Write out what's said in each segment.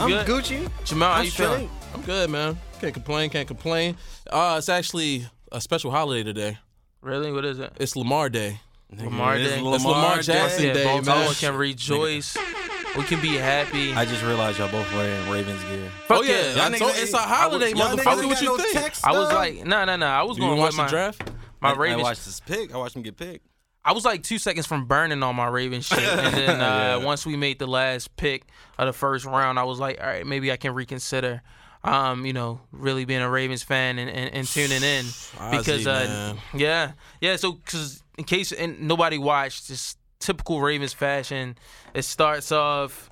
I'm good? Gucci. Jamal, how I'm you feeling? straight. I'm good, man. Can't complain. Can't complain. Uh, it's actually a special holiday today. Really? What is it? It's Lamar Day. Lamar It is Day. It's Lamar Jackson Yeah, Day, Baltimore man. can rejoice. We can be happy. I just realized y'all both wearing Ravens gear. Fuck oh yeah, yeah. I told- it's a holiday, Y'all motherfucker. What you no think? text, I was like, no, no, no. I was You going watch with the my draft? my I, Ravens. I watched this pick. I watched him get picked. I was like two seconds from burning all my Ravens shit, and then uh, Yeah. once we made the last pick of the first round, I was like, all right, maybe I can reconsider. Um, you know, really being a Ravens fan and, and, and tuning in because, Ozzie, uh, yeah, yeah. So, because in case nobody watched, just typical Ravens fashion, it starts off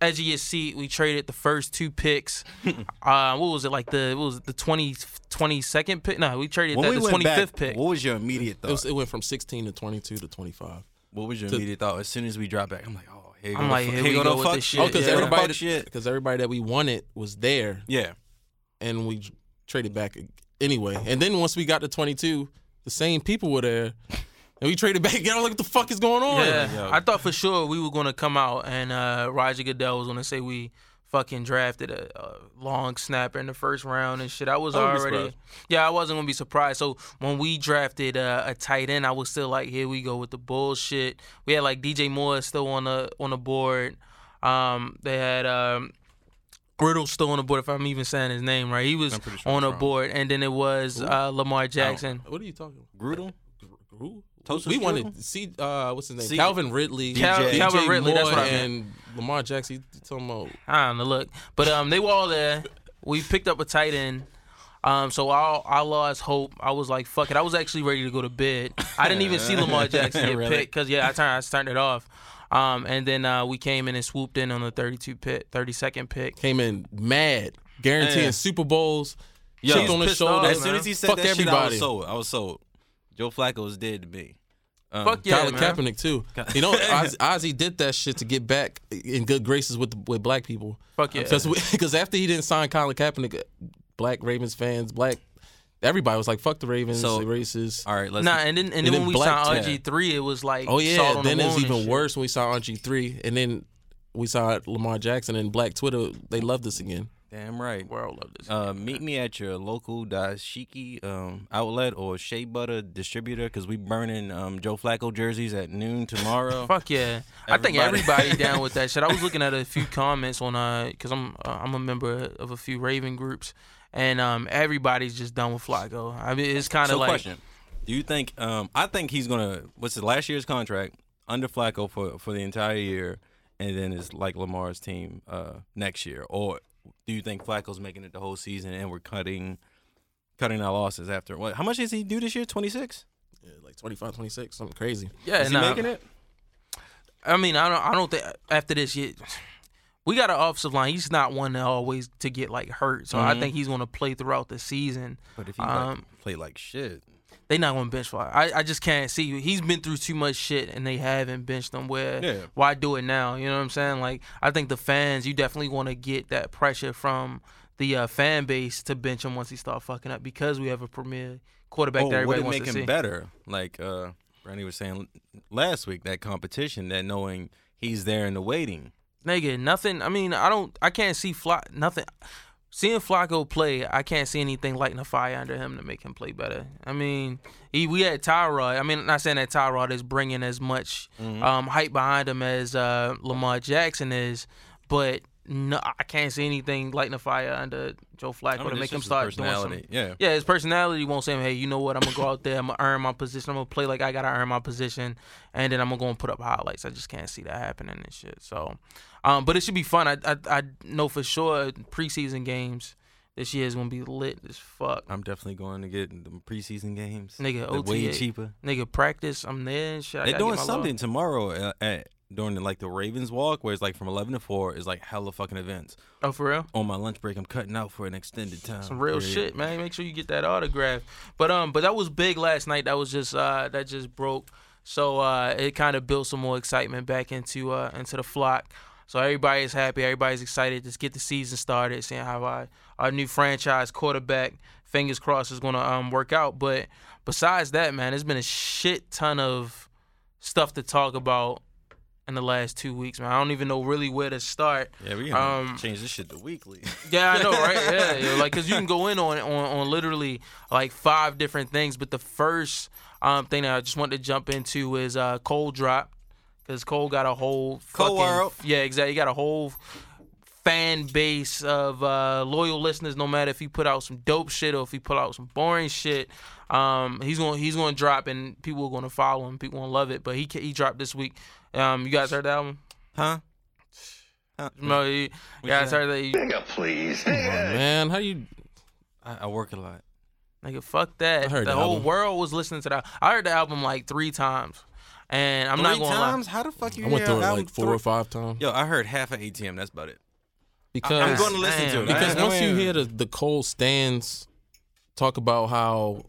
edge of your seat. We traded the first two picks. uh, what was it like the what was it, the 20, 22nd pick? No, we traded When the, we the went twenty back, fifth pick. what was your immediate It, thought? was, it went from 16 to 22 to 25. what was your to- immediate thought? As soon as we dropped back, I'm like, oh, here you I'm go. like, here here we you go go. with the fuck this shit. shit. Oh, because Yeah. everybody, Fuck shit. because everybody that we wanted was there, Yeah. and we traded back anyway. And then once we got to 22, the same people were there, and we traded back. Again, I was like, what the fuck is going on? Yeah, Yo. I thought for sure we were gonna come out and uh, Roger Goodell was gonna say we fucking drafted a, a long snapper in the first round and shit. I was I already, yeah, I wasn't gonna be surprised. So when we drafted uh, a tight end, I was still like, here we go with the bullshit. We had like DJ Moore still on the on the board. Um, they had um, Riddle still on the board. If I'm even saying his name right, he was sure on that's the wrong. board, and then it was uh, Lamar Jackson. What are you talking about? Grudel? Who? Toast we Strudel? wanted to see uh what's his name? C- Calvin Ridley, Cal- DJ Calvin Ridley, Moore, that's what I meant. and Lamar Jackson. You talking about? I don't know. Look, but um, they were all there. We picked up a tight end. Um, so I I lost hope. I was like, fuck it. I was actually ready to go to bed. I didn't even see Lamar Jackson get Really? picked because yeah, I turned I turned it off. Um, and then uh, we came in and swooped in on the 32 pick, 32nd pick. Came in mad, guaranteeing Yeah. Super Bowls. Yo, chipped on his shoulder. off, As soon as he said Fuck that shit, I was sold. I was sold. Joe Flacco was dead to me. Um, Fuck yeah, Colin man. Kaepernick too. You know, Ozzie, Ozzie did that shit to get back in good graces with with black people. Fuck yeah. Because after he didn't sign Colin Kaepernick, black Ravens fans, black everybody was like, "Fuck the Ravens, So- they racist." All right, let's. Nah, and then and, And then then when we Black signed RG three, it was like Oh yeah, then the it's even shit. worse when we saw RG three, and then we saw Lamar Jackson and Black Twitter. They loved us again. Damn right. World love this. Uh, meet me at your local dashiki um, outlet or shea butter distributor because we burning um, Joe Flacco jerseys at noon tomorrow. Fuck yeah! I think Everybody- everybody down with that shit. I was looking at a few comments on uh, because I'm uh, I'm a member of a few Raven groups, and um, everybody's just done with Flacco. I mean, it's kind of so like question: Do you think? Um, I think he's gonna. What's the last year's contract under Flacco for for the entire year, and then it's like Lamar's team uh, next year, or do you think Flacco's making it the whole season and we're cutting cutting our losses after what? How much does he do this year? Twenty six. Yeah, like 25, 26, something crazy. yeah. Is he making it? I mean, I don't I don't think after this yet. We got an offensive line. He's not one to always to get like hurt, so I Mhm. think he's going to play throughout the season. But if he Um, like, play like shit, They not to bench Flacco. I, I just can't see. He's been through too much shit, and they haven't benched him. Where Yeah. why do it now? You know what I'm saying? Like I think the fans, you definitely want to get that pressure from the uh, fan base to bench him once he start fucking up because we have a premier quarterback oh, that would everybody it wants make him see. better? Like uh, Brandy was saying last week, that competition, that knowing he's there in the waiting. Nigga, nothing. I mean, I don't. I can't see Fly. Nothing. Seeing Flacco play, I can't see anything lighting a fire under him to make him play better. I mean, he, we had Tyrod. I mean, not saying that Tyrod is bringing as much Mm-hmm. um, hype behind him as uh, Lamar Jackson is, but no, I can't see anything lighting a fire under Joe Flacco I mean, to make him start doing something. Yeah. Yeah, his personality won't say, "Hey, you know what? I'm gonna go out there. I'm gonna earn my position. I'm gonna play like I gotta earn my position, and then I'm gonna go and put up highlights." I just can't see that happening and shit. So, um, but it should be fun. I I, I know for sure preseason games this year is gonna be lit as fuck. I'm definitely going to get the preseason games. Nigga, They're way cheaper. Nigga, practice. I'm there and shit. They're doing something love. tomorrow uh, at during the, like the Ravens walk, where it's like from 11 to 4 is like hella fucking events. Oh, for real. On my lunch break, I'm cutting out for an extended time. Some real shit, man. Make sure you get that autograph. But um, but that was big last night. That was just uh, that just broke. So uh, it kind of built some more excitement back into uh into the flock. So everybody's happy. Everybody's excited. Just get the season started. Seeing how our, our new franchise quarterback, fingers crossed, is gonna um work out. But besides that, man, there's been a shit ton of stuff to talk about in the last two weeks, man. I don't even know really where to start. Yeah, we Um, change this shit to weekly. Yeah, I know, right? Yeah, yo, like because you can go in on, on on literally like five different things, but the first um thing that I just wanted to jump into is uh Cole drop because Cole got a whole Cole fucking World. yeah, exactly. He got a whole fan base of uh loyal listeners. No matter if he put out some dope shit or if he put out some boring shit, um he's going he's going to drop and people are going to follow him. People going to love it. But he he dropped this week. Um, you guys heard the album? Huh? Huh? No, you What guys heard that? He, Nigga, please. Come on, man. How you? I, I work a lot. Nigga, fuck that. I heard the the whole album. world was listening to that. I heard the album like three times, and I'm not going to times? How the fuck you I went hear through it like four three- or five times. Yo, I heard half of ATM. That's about it. Because I'm going to listen to it. because I- I once you hear the the Cole stands talk about how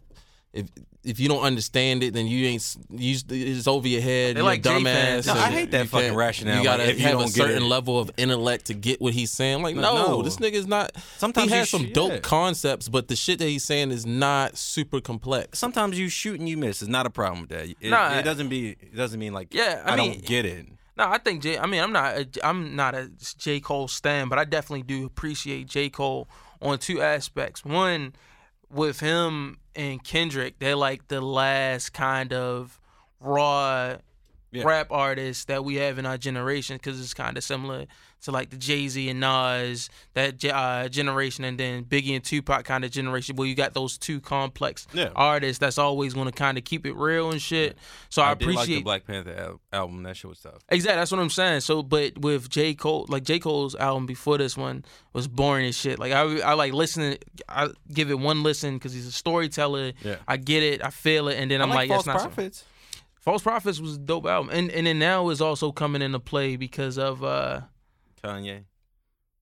if if you don't understand it, then you ain't you it's over your head. They you're like dumbass. No, I hate that fucking rationale, You gotta like, if you have don't a certain level of intellect to get what he's saying. Like, No, no, this nigga is not. Sometimes he has some dope concepts, but the shit that he's saying is not super complex. Sometimes you shoot and you miss. It's not a problem with that. It, Nah. it doesn't be. It doesn't mean like. Yeah, I I, mean- don't get it. No, I think J. I mean, I'm not. A, I'm not a J. Cole stan, but I definitely do appreciate J. Cole on two aspects. One, with him and Kendrick, they're like the last kind of raw Yeah. rap artists that we have in our generation because it's kind of similar to like the Jay Z and Nas that uh, generation, and then Biggie and Tupac kind of generation. Where you got those two complex Yeah. artists that's always going to kind of keep it real and shit. So I, I, did like appreciate the Black Panther al- album. That shit was tough. Exactly, that's what I'm saying. So, but with J Cole, like J Cole's album before this one was boring as shit. Like I, I like listening. I give it one listen because he's a storyteller. Yeah. I get it, I feel it, and then I'm I like, like that's False not. so- Prophets. False Prophets was a dope album, and and then now is also coming into play because of uh. Kanye.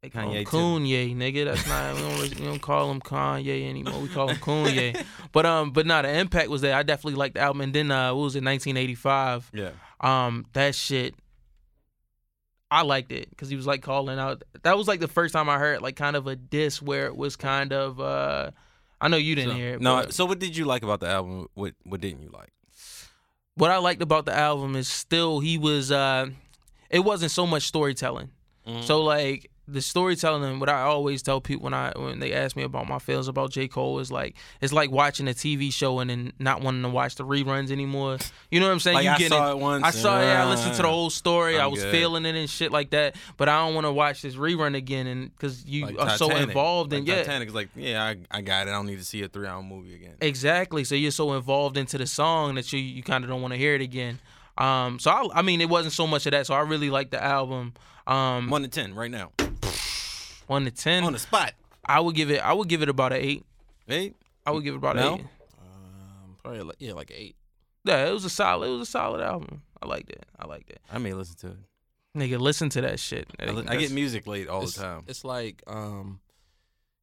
They call Kanye. Kanye, nigga. That's not we don't, we don't call him Kanye anymore. We call him Kanye. but um, but nah, the impact was there. I definitely liked the album. And then uh, what was it, 1985? Yeah. Um, that shit, I liked it because he was like calling out. That was like the first time I heard like kind of a diss where it was kind of. uh I know you didn't So, hear it. no. but So what did you like about the album? What What didn't you like? What I liked about the album is still he was. uh It wasn't so much storytelling. Mm-hmm. So like the storytelling and what I always tell people when I when they ask me about my feelings about J. Cole is like it's like watching a TV show and then not wanting to watch the reruns anymore. You know what I'm saying? Like, you I get saw it once I saw it, yeah, I listened to the whole story. i I'm was good. feeling it and shit like that. But I don't want to watch this rerun again and because you Like are so involved like in yeah. Titanic is like, yeah, I, I got it. I don't need to see a three hour movie again. Exactly. So you're so involved into the song that you you kind of don't want to hear it again. Um, so I, I mean, it wasn't so much of that. So I really liked the album. Um, One to ten right now. One to ten. On the spot. I would give it. I would give it about an eight. Eight. I would give it about No? an eight. Um, probably like, yeah, like eight. Yeah, it was a solid. It was a solid album. I liked it. I liked it. I may listen to it. Nigga, listen to that shit. I, li- I get music late all the time. It's like um,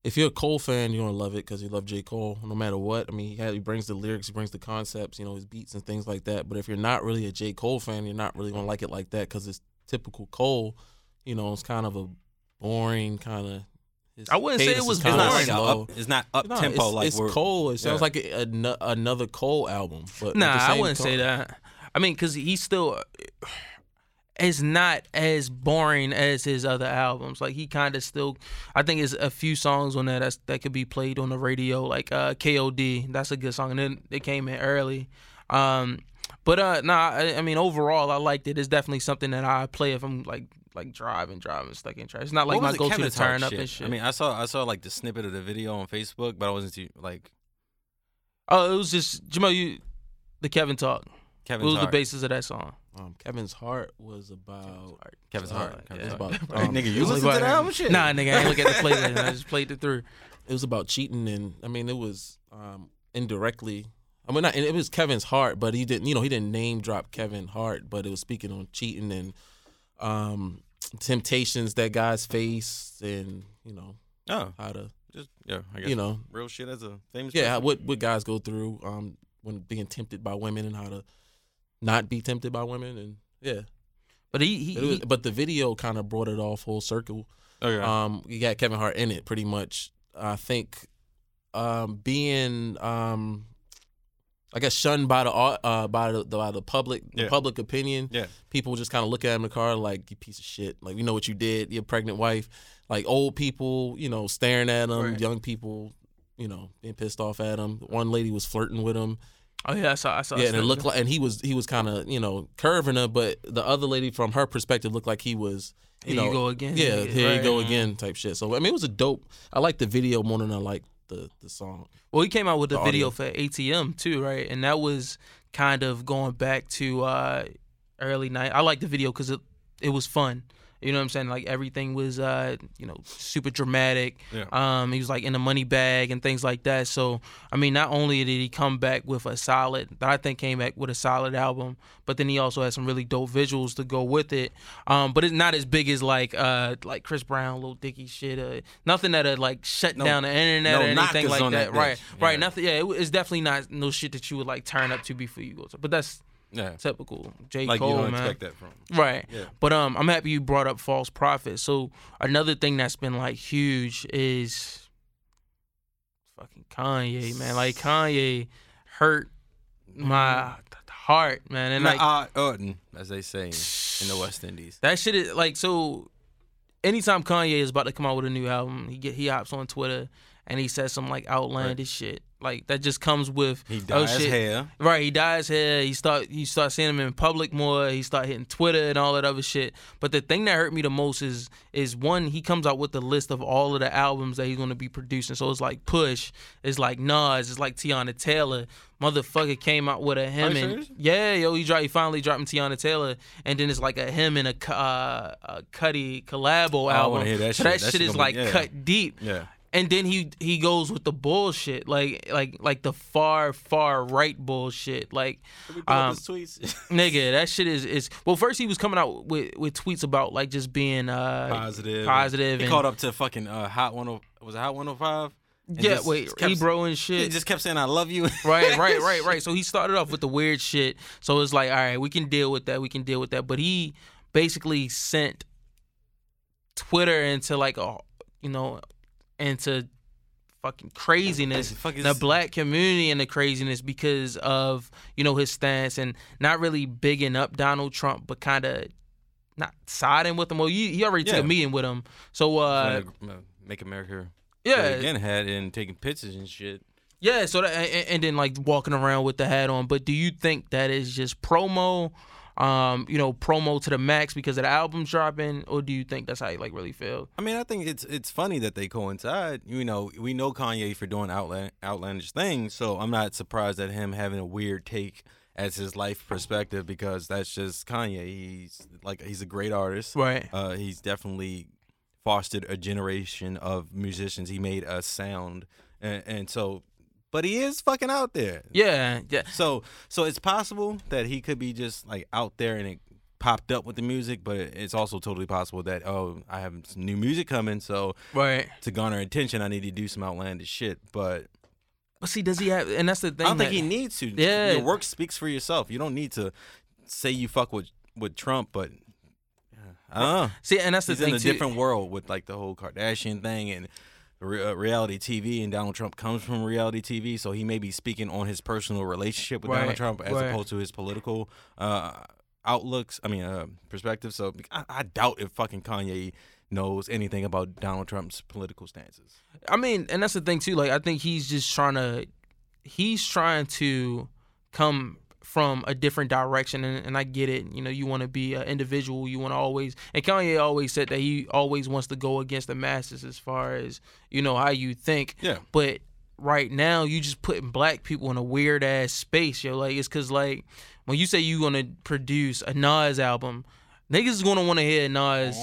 if you're a Cole fan, you're gonna love it because you love J. Cole no matter what. I mean, he, had, he brings the lyrics, he brings the concepts, you know, his beats and things like that. But if you're not really a J. Cole fan, you're not really gonna like it like that because it's typical Cole. You know, it's kind of a boring kind of. I wouldn't say it was is It's not boring. like up, it's not up No, tempo it's, like it's we're Cole. It sounds yeah. like a, ano- another Cole album. But Nah, I wouldn't say that. I mean, because he's still. It's not as boring as his other albums. Like he kind of still, I think it's a few songs on there that's, that could be played on the radio, like uh, "KOD." That's a good song, and then it came in early. Um, but uh, nah, I, I mean overall, I liked it. It's definitely something that I play if I'm like like driving, driving, stuck in traffic. It's not like What my go-to to Kevin Hart turn up and shit. I mean, I saw I saw like the snippet of the video on Facebook, but I wasn't too like oh, it was just Jamal. You, the Kevin talk. Kevin what was Hart. the basis of that song? Um, Kevin's heart was about. Kevin's Hart. It Kevin's was Hart. about. Um, nigga, you listen about- to the album shit? Nah, nigga, I ain't look at the playlist. I just played it through. it was about cheating and I mean it was um indirectly I mean not, it was Kevin's heart but he didn't you know he didn't name drop Kevin Hart but it was speaking on cheating and um temptations that guys face and you know Oh, how to just yeah, I guess you know real shit as a famous. yeah person. what what guys go through um when being tempted by women and how to not be tempted by women and yeah But he, he, But was- he but the video kind of brought it all full circle Okay. um, you got Kevin Hart in it pretty much. I think um, being um, I guess shunned by the au- uh, by the by the public the Yeah. public opinion. Yeah. People just kind of look at him in the car like you piece of shit. Like we know what you did. Your pregnant wife. Like old people, you know, staring at him. Right. Young people, you know, being pissed off at him. One lady was flirting with him. Oh yeah, I saw. I saw. yeah, and it looked like, and he was he was kind of you know curving her, but the other lady from her perspective looked like he was. You Here know, you go again. Yeah, here you go again, type shit. So I mean, it was a dope. I like the video more than I like the the song. Well, he came out with a The video for ATM too, right? And that was kind of going back to uh, early night. I like the video because it it was fun. You know what I'm saying? Like everything was, uh, you know, super dramatic. Yeah. Um, he was like in a money bag and things like that. So, I mean, not only did he come back with a solid, that I think came back with a solid album, but then he also had some really dope visuals to go with it. Um, but it's not as big as like, uh, like Chris Brown, Lil Dicky shit. Uh, nothing that had like shut No- down the internet no or anything like that. that right, bitch. right. Yeah. Nothing. Yeah, it, it's definitely not no shit that you would like turn up to before you go to. But that's Yeah. typical J Like Cole, you don't man. expect that from. Right. Yeah. But um, I'm happy you brought up false prophet. So another thing that's been like huge is fucking Kanye, man. Like Kanye hurt my heart, man. And like uh, Orton, as they say in the West Indies. that shit is like so. Anytime Kanye is about to come out with a new album, he get he hops on Twitter and he says some like outlandish shit. Like that just comes with He oh, dyes shit. hair. Right, he dyes hair. He start you start seeing him in public more. He start hitting Twitter and all that other shit. But the thing that hurt me the most is is one he comes out with the list of all of the albums that he's gonna be producing. So it's like Push, it's like Nas, it's like Teyana Taylor. Motherfucker came out with a him and serious? yeah, yo, he dropped, he finally dropped Teyana Taylor, and then it's like a him and a, uh, a Cudi collabo I album. wanna hear that so shit. that That shit shit is gonna like be- yeah. cut deep Yeah. And then he he goes with the bullshit like like like the far far right bullshit like um, tweets. nigga that shit is is well first he was coming out with with tweets about like just being uh positive. positive He and- called up to fucking uh, Hot 10. Was it Hot 105? And yeah just wait kept- Ebro and He shit just kept saying, I love you. right right right right so he started off with the weird shit so it's like all right we can deal with that we can deal with that but he basically sent Twitter into like a you know into fucking craziness Fuck the black community and the craziness because of you know his stance and not really bigging up Donald Trump, but kind of not siding with him. Well, he, he already took Yeah. a meeting with him, so uh, uh, Make America yeah, again had and taking pictures and shit. yeah. So that and, and then like walking around with the hat on. But do you think that is just promo? Um, you know, promo to the max because of the album's dropping, or do you think that's how you like really feel? I mean, I think it's it's funny that they coincide. You know, we know Kanye for doing outland, outlandish things, so I'm not surprised at him having a weird take as his life perspective because that's just Kanye. He's like he's a great artist. Right. Uh, he's definitely fostered a generation of musicians. He made a sound, and, and so, but he is fucking out there. Yeah, yeah. So, so it's possible that he could be just like out there and it popped up with the music, but it's also totally possible that oh, I have some new music coming, so Right. to garner attention, I need to do some outlandish shit. But But see, does he have? And that's the thing. I don't think he needs to. Yeah. your work speaks for yourself. You don't need to say you fuck with with Trump, but yeah, I don't know. See, and that's the He's thing in a too. different world with like the whole Kardashian thing and re- uh, reality TV, and Donald Trump comes from reality TV, so he may be speaking on his personal relationship with Right, Donald Trump as right. opposed to his political uh, outlooks. I mean, uh, perspective. So I, I doubt if fucking Kanye knows anything about Donald Trump's political stances. I mean, and that's the thing too. Like, I think he's just trying to, he's trying to come from a different direction, and, and I get it. You know, you want to be an individual. You want to always, and Kanye always said that he always wants to go against the masses as far as you know how you think. Yeah. But right now, you just putting black people in a weird ass space, yo. Like, it's cause like when you say you gonna produce a Nas album, niggas is gonna want to hear a Nas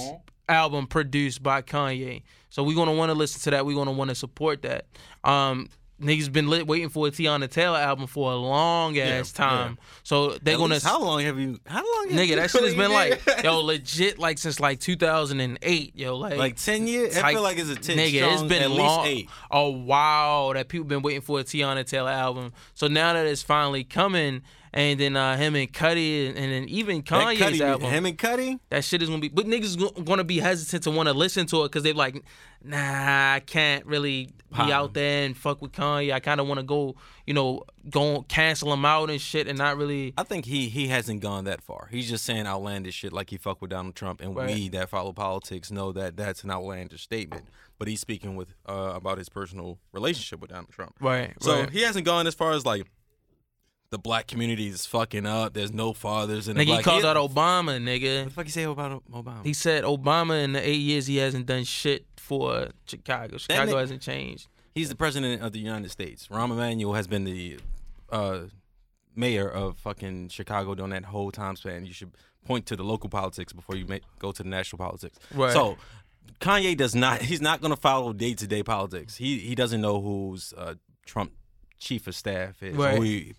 album produced by Kanye. So we're gonna want to listen to that. We're gonna want to support that. Um, niggas been lit waiting for a Teyana Taylor album for a long ass Yeah, time. So they're At gonna. how long have you? How long? Nigga, that shit has been like, yo, legit, like since like 2008, yo, like, like ten years. I feel like it's a ten. nigga, It's been at long, least eight. a while that people been waiting for a Teyana Taylor album. So now that it's finally coming, and then uh, him and Cudi, and, and then even Kanye's Cudi- album. him and Cudi. that shit is gonna be, but niggas gonna be hesitant to want to listen to it because they're like, nah, I can't really be out there and fuck with Kanye. I kind of want to go, you know, go cancel him out and shit, and not really. I think he he hasn't gone that far. He's just saying outlandish shit like he fuck with Donald Trump, and Right. we that follow politics know that that's an outlandish statement. But he's speaking with uh, about his personal relationship with Donald Trump. Right. So right. he hasn't gone as far as like the black community is fucking up. There's no fathers in the Nigga, he black. called He- out Obama, nigga. What nigga. the fuck you say about Obama? He said Obama in the eight years he hasn't done shit for Chicago. Chicago nigga- hasn't changed. He's the president of the United States. Rahm Emanuel has been the uh, mayor of fucking Chicago during that whole time span. You should point to the local politics before you make, go to the national politics. Right. So Kanye does not. He's not going to follow day to day politics. He he doesn't know who's uh, Trump chief of staff is. Right. Who he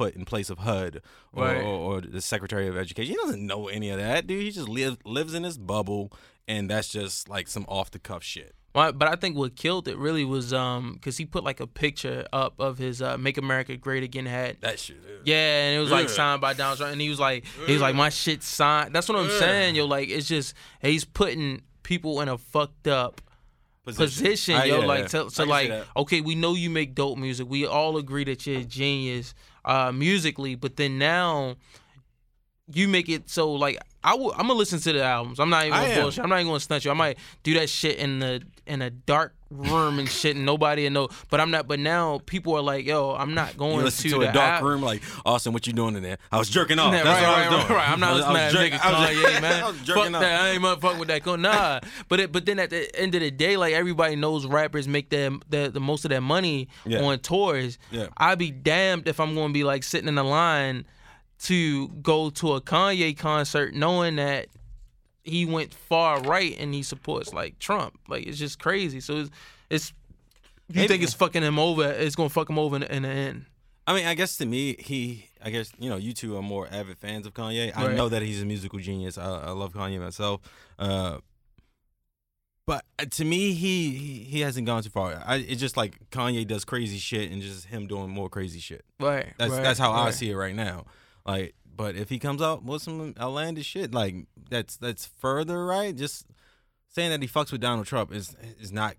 put in place of HUD or, Right. or, or the Secretary of Education. He doesn't know any of that, dude. He just lives lives in his bubble, and that's just like some off the cuff shit. Well, But I think what killed it really was um because he put like a picture up of his uh, "Make America Great Again" hat. That shit. Yeah, and it was like signed by Donald Trump, and he was like, he was like, my shit signed. That's what I'm saying, yo. Like, it's just he's putting people in a fucked up position, Ah, yo. yeah, like, yeah. to like, okay, we know you make dope music. We all agree that you're a genius uh, musically, but then now you make it so like I will, I'm gonna listen to the albums. I'm not even gonna bullshit. I'm not even gonna stunt you. I might do that shit in the in a dark room and shit, and nobody will know. But I'm not. But now people are like, yo, I'm not going to, to, the a dark al- room like Austin. What you doing in there? I was jerking off. Yeah, That's right, what right, I was right, doing. right. I'm not listening to that jerking- nigga I was Kanye, jerking- man. I Fuck jerking that. I ain't motherfucking with that. Go nah. But it, but then at the end of the day, like everybody knows, rappers make their the, the most of their money Yeah. on tours. Yeah. I'd be damned if I'm to be like sitting in the line to go to a Kanye concert knowing that he went far right and he supports like Trump. Like it's just crazy. So it's, it's you think it's fucking him over? It's gonna fuck him over in, in the end. I mean, I guess to me, he. I guess you know, you two are more avid fans of Kanye. I Right. know that he's a musical genius. I, I love Kanye myself. Uh, but uh, to me, he, he he hasn't gone too far. I, it's just like Kanye does crazy shit, and just him doing more crazy shit. Right. That's right, that's how I see it right now. Like, but if he comes out with some outlandish shit, like that's that's further right. Just saying that he fucks with Donald Trump is is not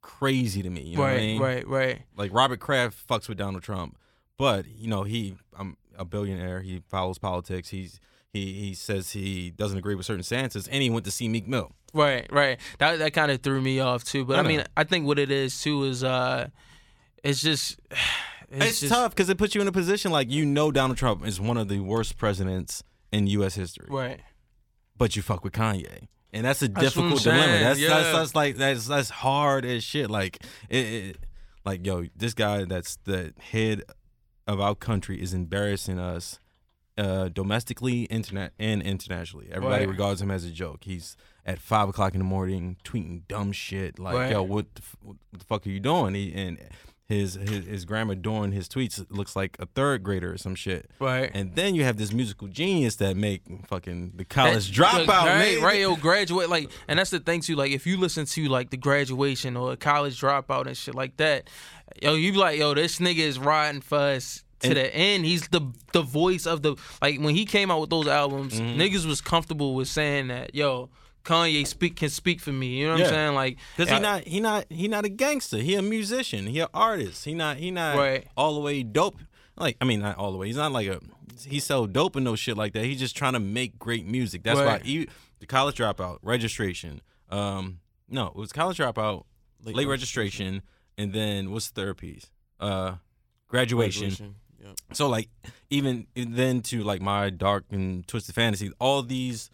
crazy to me. You know right, I mean? right, right. Like Robert Kraft fucks with Donald Trump, but you know he I'm a billionaire. He follows politics. He's he he says he doesn't agree with certain stances, and he went to see Meek Mill. Right, right. That that kind of threw me off too. But I I, mean. I think what it is too is uh, it's just it's, It's, just, tough because it puts you in a position like you know Donald Trump is one of the worst presidents in U.S. history. Right. but you fuck with Kanye. And that's a That's difficult dilemma. That's, that's yeah. that's like that's that's hard as shit. Like it, it, like yo, this guy that's the head of our country is embarrassing us uh, domestically, internet and internationally. Everybody Right. regards him as a joke. He's at five o'clock in the morning tweeting dumb shit like, Right. yo, what the, f- what the fuck are you doing? He, and his, his his grandma during his tweets looks like a third grader or some shit. Right. And then you have this musical genius that make fucking the college dropout, right, right, yo, graduate, like, and that's the thing too. Like, if you listen to like the graduation or a college dropout and shit like that, yo, you be like, yo, this nigga is riding for us to And- the end. He's the the voice of the like when he came out with those albums, Mm-hmm. niggas was comfortable with saying that, yo, Kanye speak can speak for me. You know what Yeah. I'm saying? Like, Cause I- he not he not he not a gangster. He a musician. He an artist. He not he not Right. all the way dope. Like I mean not all the way. He's not like a he sell dope and no shit like that. He's just trying to make great music. That's Right. why he, the college dropout registration. Um no, it was college dropout, late, registration, and then what's the third piece? Uh, graduation. Yeah. So like even then to like my dark and twisted fantasy, all these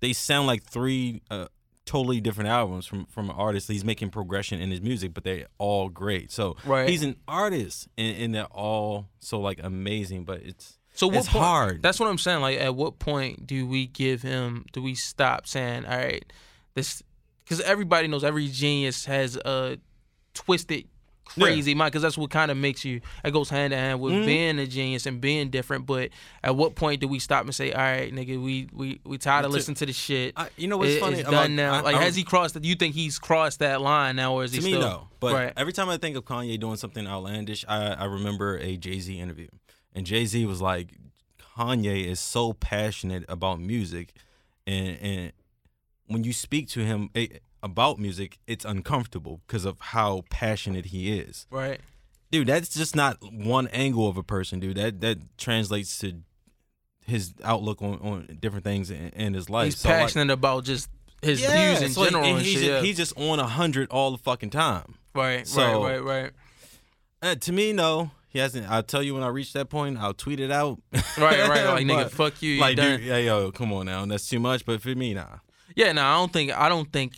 they sound like three uh, totally different albums from from an artist. He's making progression in his music, but they're all great. So Right. he's an artist, and, and they're all so like amazing. But it's So what it's point, hard. That's what I'm saying. Like, at what point do we give him? Do we stop saying, "All right, this"? Because everybody knows every genius has a twisted, crazy mind. Because that's what kind of makes you. It goes hand in hand with Mhm. being a genius and being different. But at what point do we stop and say, "All right, nigga, we we we tired of To- listening to the shit." I, you know what's It- funny? It's about- done now. I- like, I- has he crossed? Do you think he's crossed that line now, or is he me still? no but right. every time i think of kanye doing something outlandish i, I remember a jay-z interview and jay-z was like Kanye is so passionate about music, and and when you speak to him eh, about music, it's uncomfortable because of how passionate he is. Right. Dude, that's just not one angle of a person, dude. That that translates to his outlook on, on different things in, in his life. He's So, like, passionate about just his yeah, views in so, general. and and he's, just, he's just on a hundred all the fucking time. right, so- right, right, right. Uh, to me, no, he hasn't. I'll tell you when I reach that point, I'll tweet it out. Right, right. Like nigga, fuck you. You like, done. dude, yeah, yo, come on now, that's too much. But for me, nah. Yeah, no, I don't think. I don't think.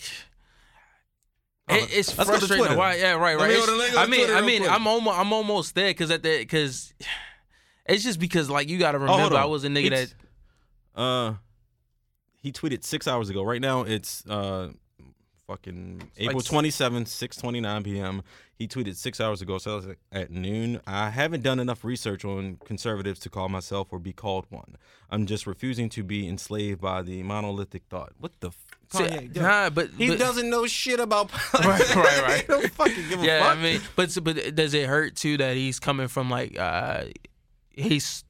Oh, It, it's let's frustrating. Why? Yeah, right, right. It's- go to- let me go to I mean, I mean, I'm almost, I'm almost there because at the, because it's just because like you got to Oh, remember, I was a nigga that. Uh, he tweeted six hours ago. Right now, it's uh, fucking April like s- twenty seventh, six twenty nine p.m. He tweeted six hours ago, so at noon. I haven't done enough research on conservatives to call myself or be called one. I'm just refusing to be enslaved by the monolithic thought. What the? F- See, nah, but he but- doesn't know shit about Right, right, right. he don't fucking give a Yeah, fuck. I mean, but but does it hurt too that he's coming from like uh he's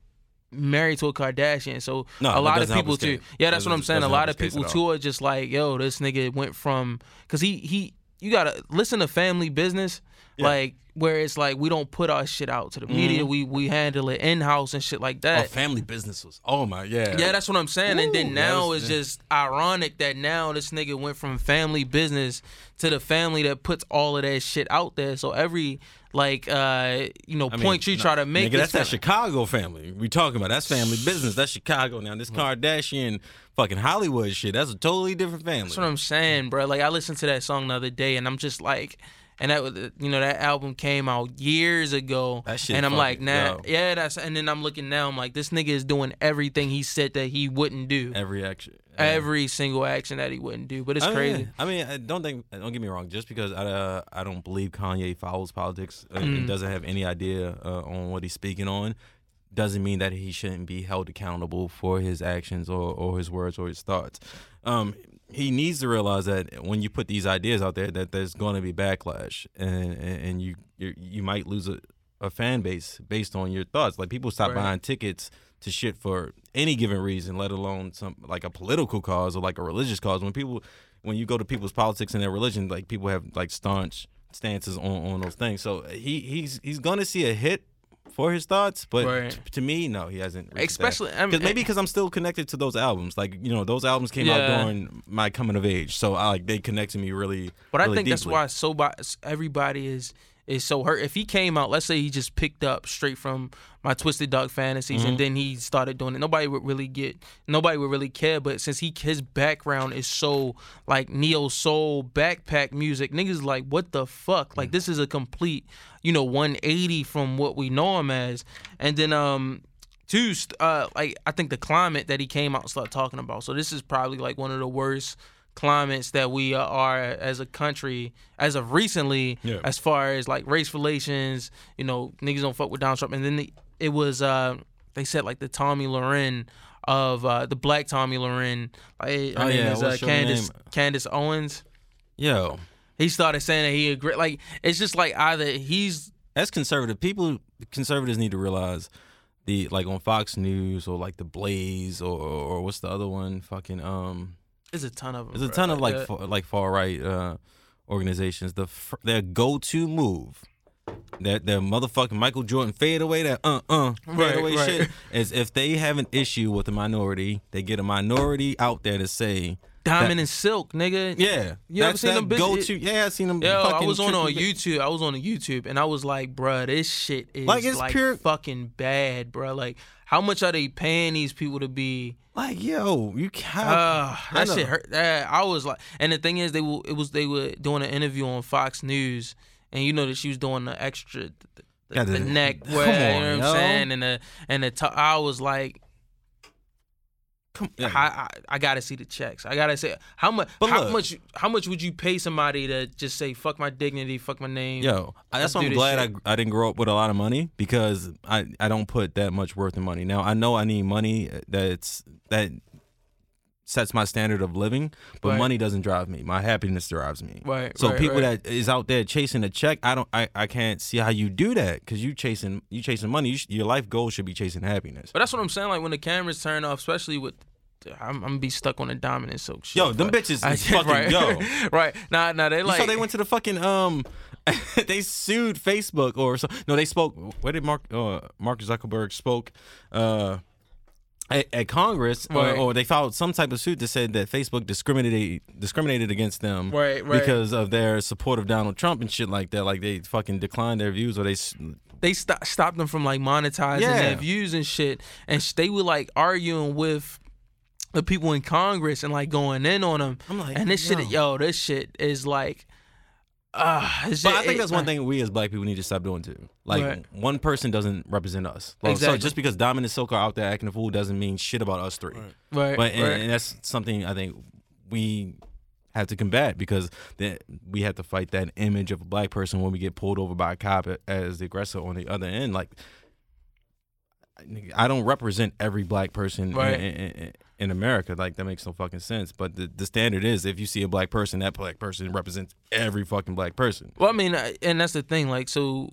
married to a Kardashian, so No, a lot of people too. Yeah, that's That what I'm saying. A lot of people too are just like, yo, this nigga went from because he he you gotta listen to family business, Yeah. like where it's like we don't put our shit out to the media, we we handle it in house and shit like Mm-hmm. Oh, that. family business was. Oh my, yeah. Yeah, that's what I'm saying. and then now was- it's just ironic that now this nigga went from family business to the family that puts all of that shit out there. So every like uh you know I mean, point you nah, try to make Nigga, that's that Chicago family we talking about. That's family business. That's Chicago now. This Kardashian fucking Hollywood shit. That's a totally different family. That's what I'm saying, bro. Like I listened to that song the other day, and I'm just like, and that was you know that album came out years ago, That shit and I'm like, nah, yo. yeah, that's. And then I'm looking now, I'm like, this nigga is doing everything he said that he wouldn't do, Every action. every single action that he wouldn't do. But it's I mean, crazy. I mean, I don't think. Don't get me wrong. Just because I, uh, I don't believe Kanye follows politics uh, Mm. and doesn't have any idea uh, on what he's speaking on, doesn't mean that he shouldn't be held accountable for his actions or, or his words or his thoughts. Um, he needs to realize that when you put these ideas out there, that there's going to be backlash, and and, you you might lose a, a fan base based on your thoughts. Like people stop Right. buying tickets to shit for any given reason, let alone some like a political cause or like a religious cause. When people, when you go to people's politics and their religion, like people have like staunch stances on, on those things. So he he's he's gonna see a hit for his thoughts, but Right. t- to me, no, he hasn't. Especially- that. I mean- maybe eh, because I'm still connected to those albums. Like you know, those albums came out during my coming of age, so I like they connected me really. But I really think that's why so by, everybody is is so hurt. If he came out, let's say he just picked up straight from my Twisted Dog fantasies, Mm-hmm. and then he started doing it, nobody would really get, nobody would really care. But since he his background is so like neo soul backpack music, niggas like what the fuck? Like this is a complete, you know, 180 from what we know him as. And then um two uh like I think the climate that he came out and started talking about. So this is probably like one of the worst climates that we are as a country as of recently Yeah. as far as like race relations you know niggas don't fuck with Donald Trump and then the, it was uh they said like the Tomi Lahren of uh the black Tomi Lahren like, Oh, yeah, is uh, Candace name? Candace Owens Yo, he started saying that he agreed like it's just like either he's as conservative people, conservatives need to realize the like on Fox News or like the Blaze or or what's the other one? Fucking um. There's a ton of them There's a bro. ton of like Yeah. fa- like far right uh, organizations. The fr- their go to move, that their motherfucking Michael Jordan fade away, that uh uh fade Right, away right. shit, is if they have an issue with a minority, they get a minority out there to say, Diamond and Silk nigga yeah, You ever seen them bitch- go to. Yeah, I seen them. Yo, I was on on YouTube. I was on the YouTube, and I was like, bruh, this shit is Like, like, it's pure- fucking bad, bruh. Like, how much are they paying these people to be? Like yo, you can't. Uh, that shit hurt. That, I was like, and the thing is, they were it was they were doing an interview on Fox News, and you know that she was doing the extra, the, the, the neck, come where you know on, what I'm saying, and the and the t- I was like, Come, yeah. I, I I gotta see the checks. I gotta say how much But how look. much how much would you pay somebody to just say fuck my dignity, fuck my name? Yo, that's why I'm glad shit. I, I didn't grow up with a lot of money because I, I don't put that much worth in money. Now I know I need money uh, that's that sets my standard of living, but Right. money doesn't drive me. My happiness drives me. Right, So right, people right. that is out there chasing a check, I don't, I, I can't see how you do that because you chasing, you chasing money. You sh- your life goal should be chasing happiness. But that's what I'm saying. Like when the cameras turn off, especially with. I'm, I'm gonna be stuck on the Diamond and Silk shit. Yo, them bitches I- fucking right, yo. right. Nah, nah. They like. saw they went to the fucking um, they sued Facebook or so. No, they spoke. Where did Mark uh, Mark Zuckerberg spoke? Uh. At, at Congress, or, Right. or they filed some type of suit that said that Facebook discriminated discriminated against them Right, right. because of their support of Donald Trump and shit like that. Like they fucking declined their views, or they they sto- stopped them from like monetizing Yeah. their views and shit, and sh- they were like arguing with the people in Congress and like going in on them. I'm like, and this yo. shit, yo, this shit is like, uh, But I think that's one thing we as black people need to stop doing too. Like Right. one person doesn't represent us. Like, Exactly. So just because Diamond and Silk are out there acting a fool doesn't mean shit about us three. Right, But and, right. and that's something I think we have to combat because then we have to fight that image of a black person when we get pulled over by a cop as the aggressor on the other end. Like I don't represent every black person Right. in, in, in America. Like that makes no fucking sense. But the, the standard is if you see a black person, that black person represents every fucking black person. Well, I mean, I- and that's the thing. Like, so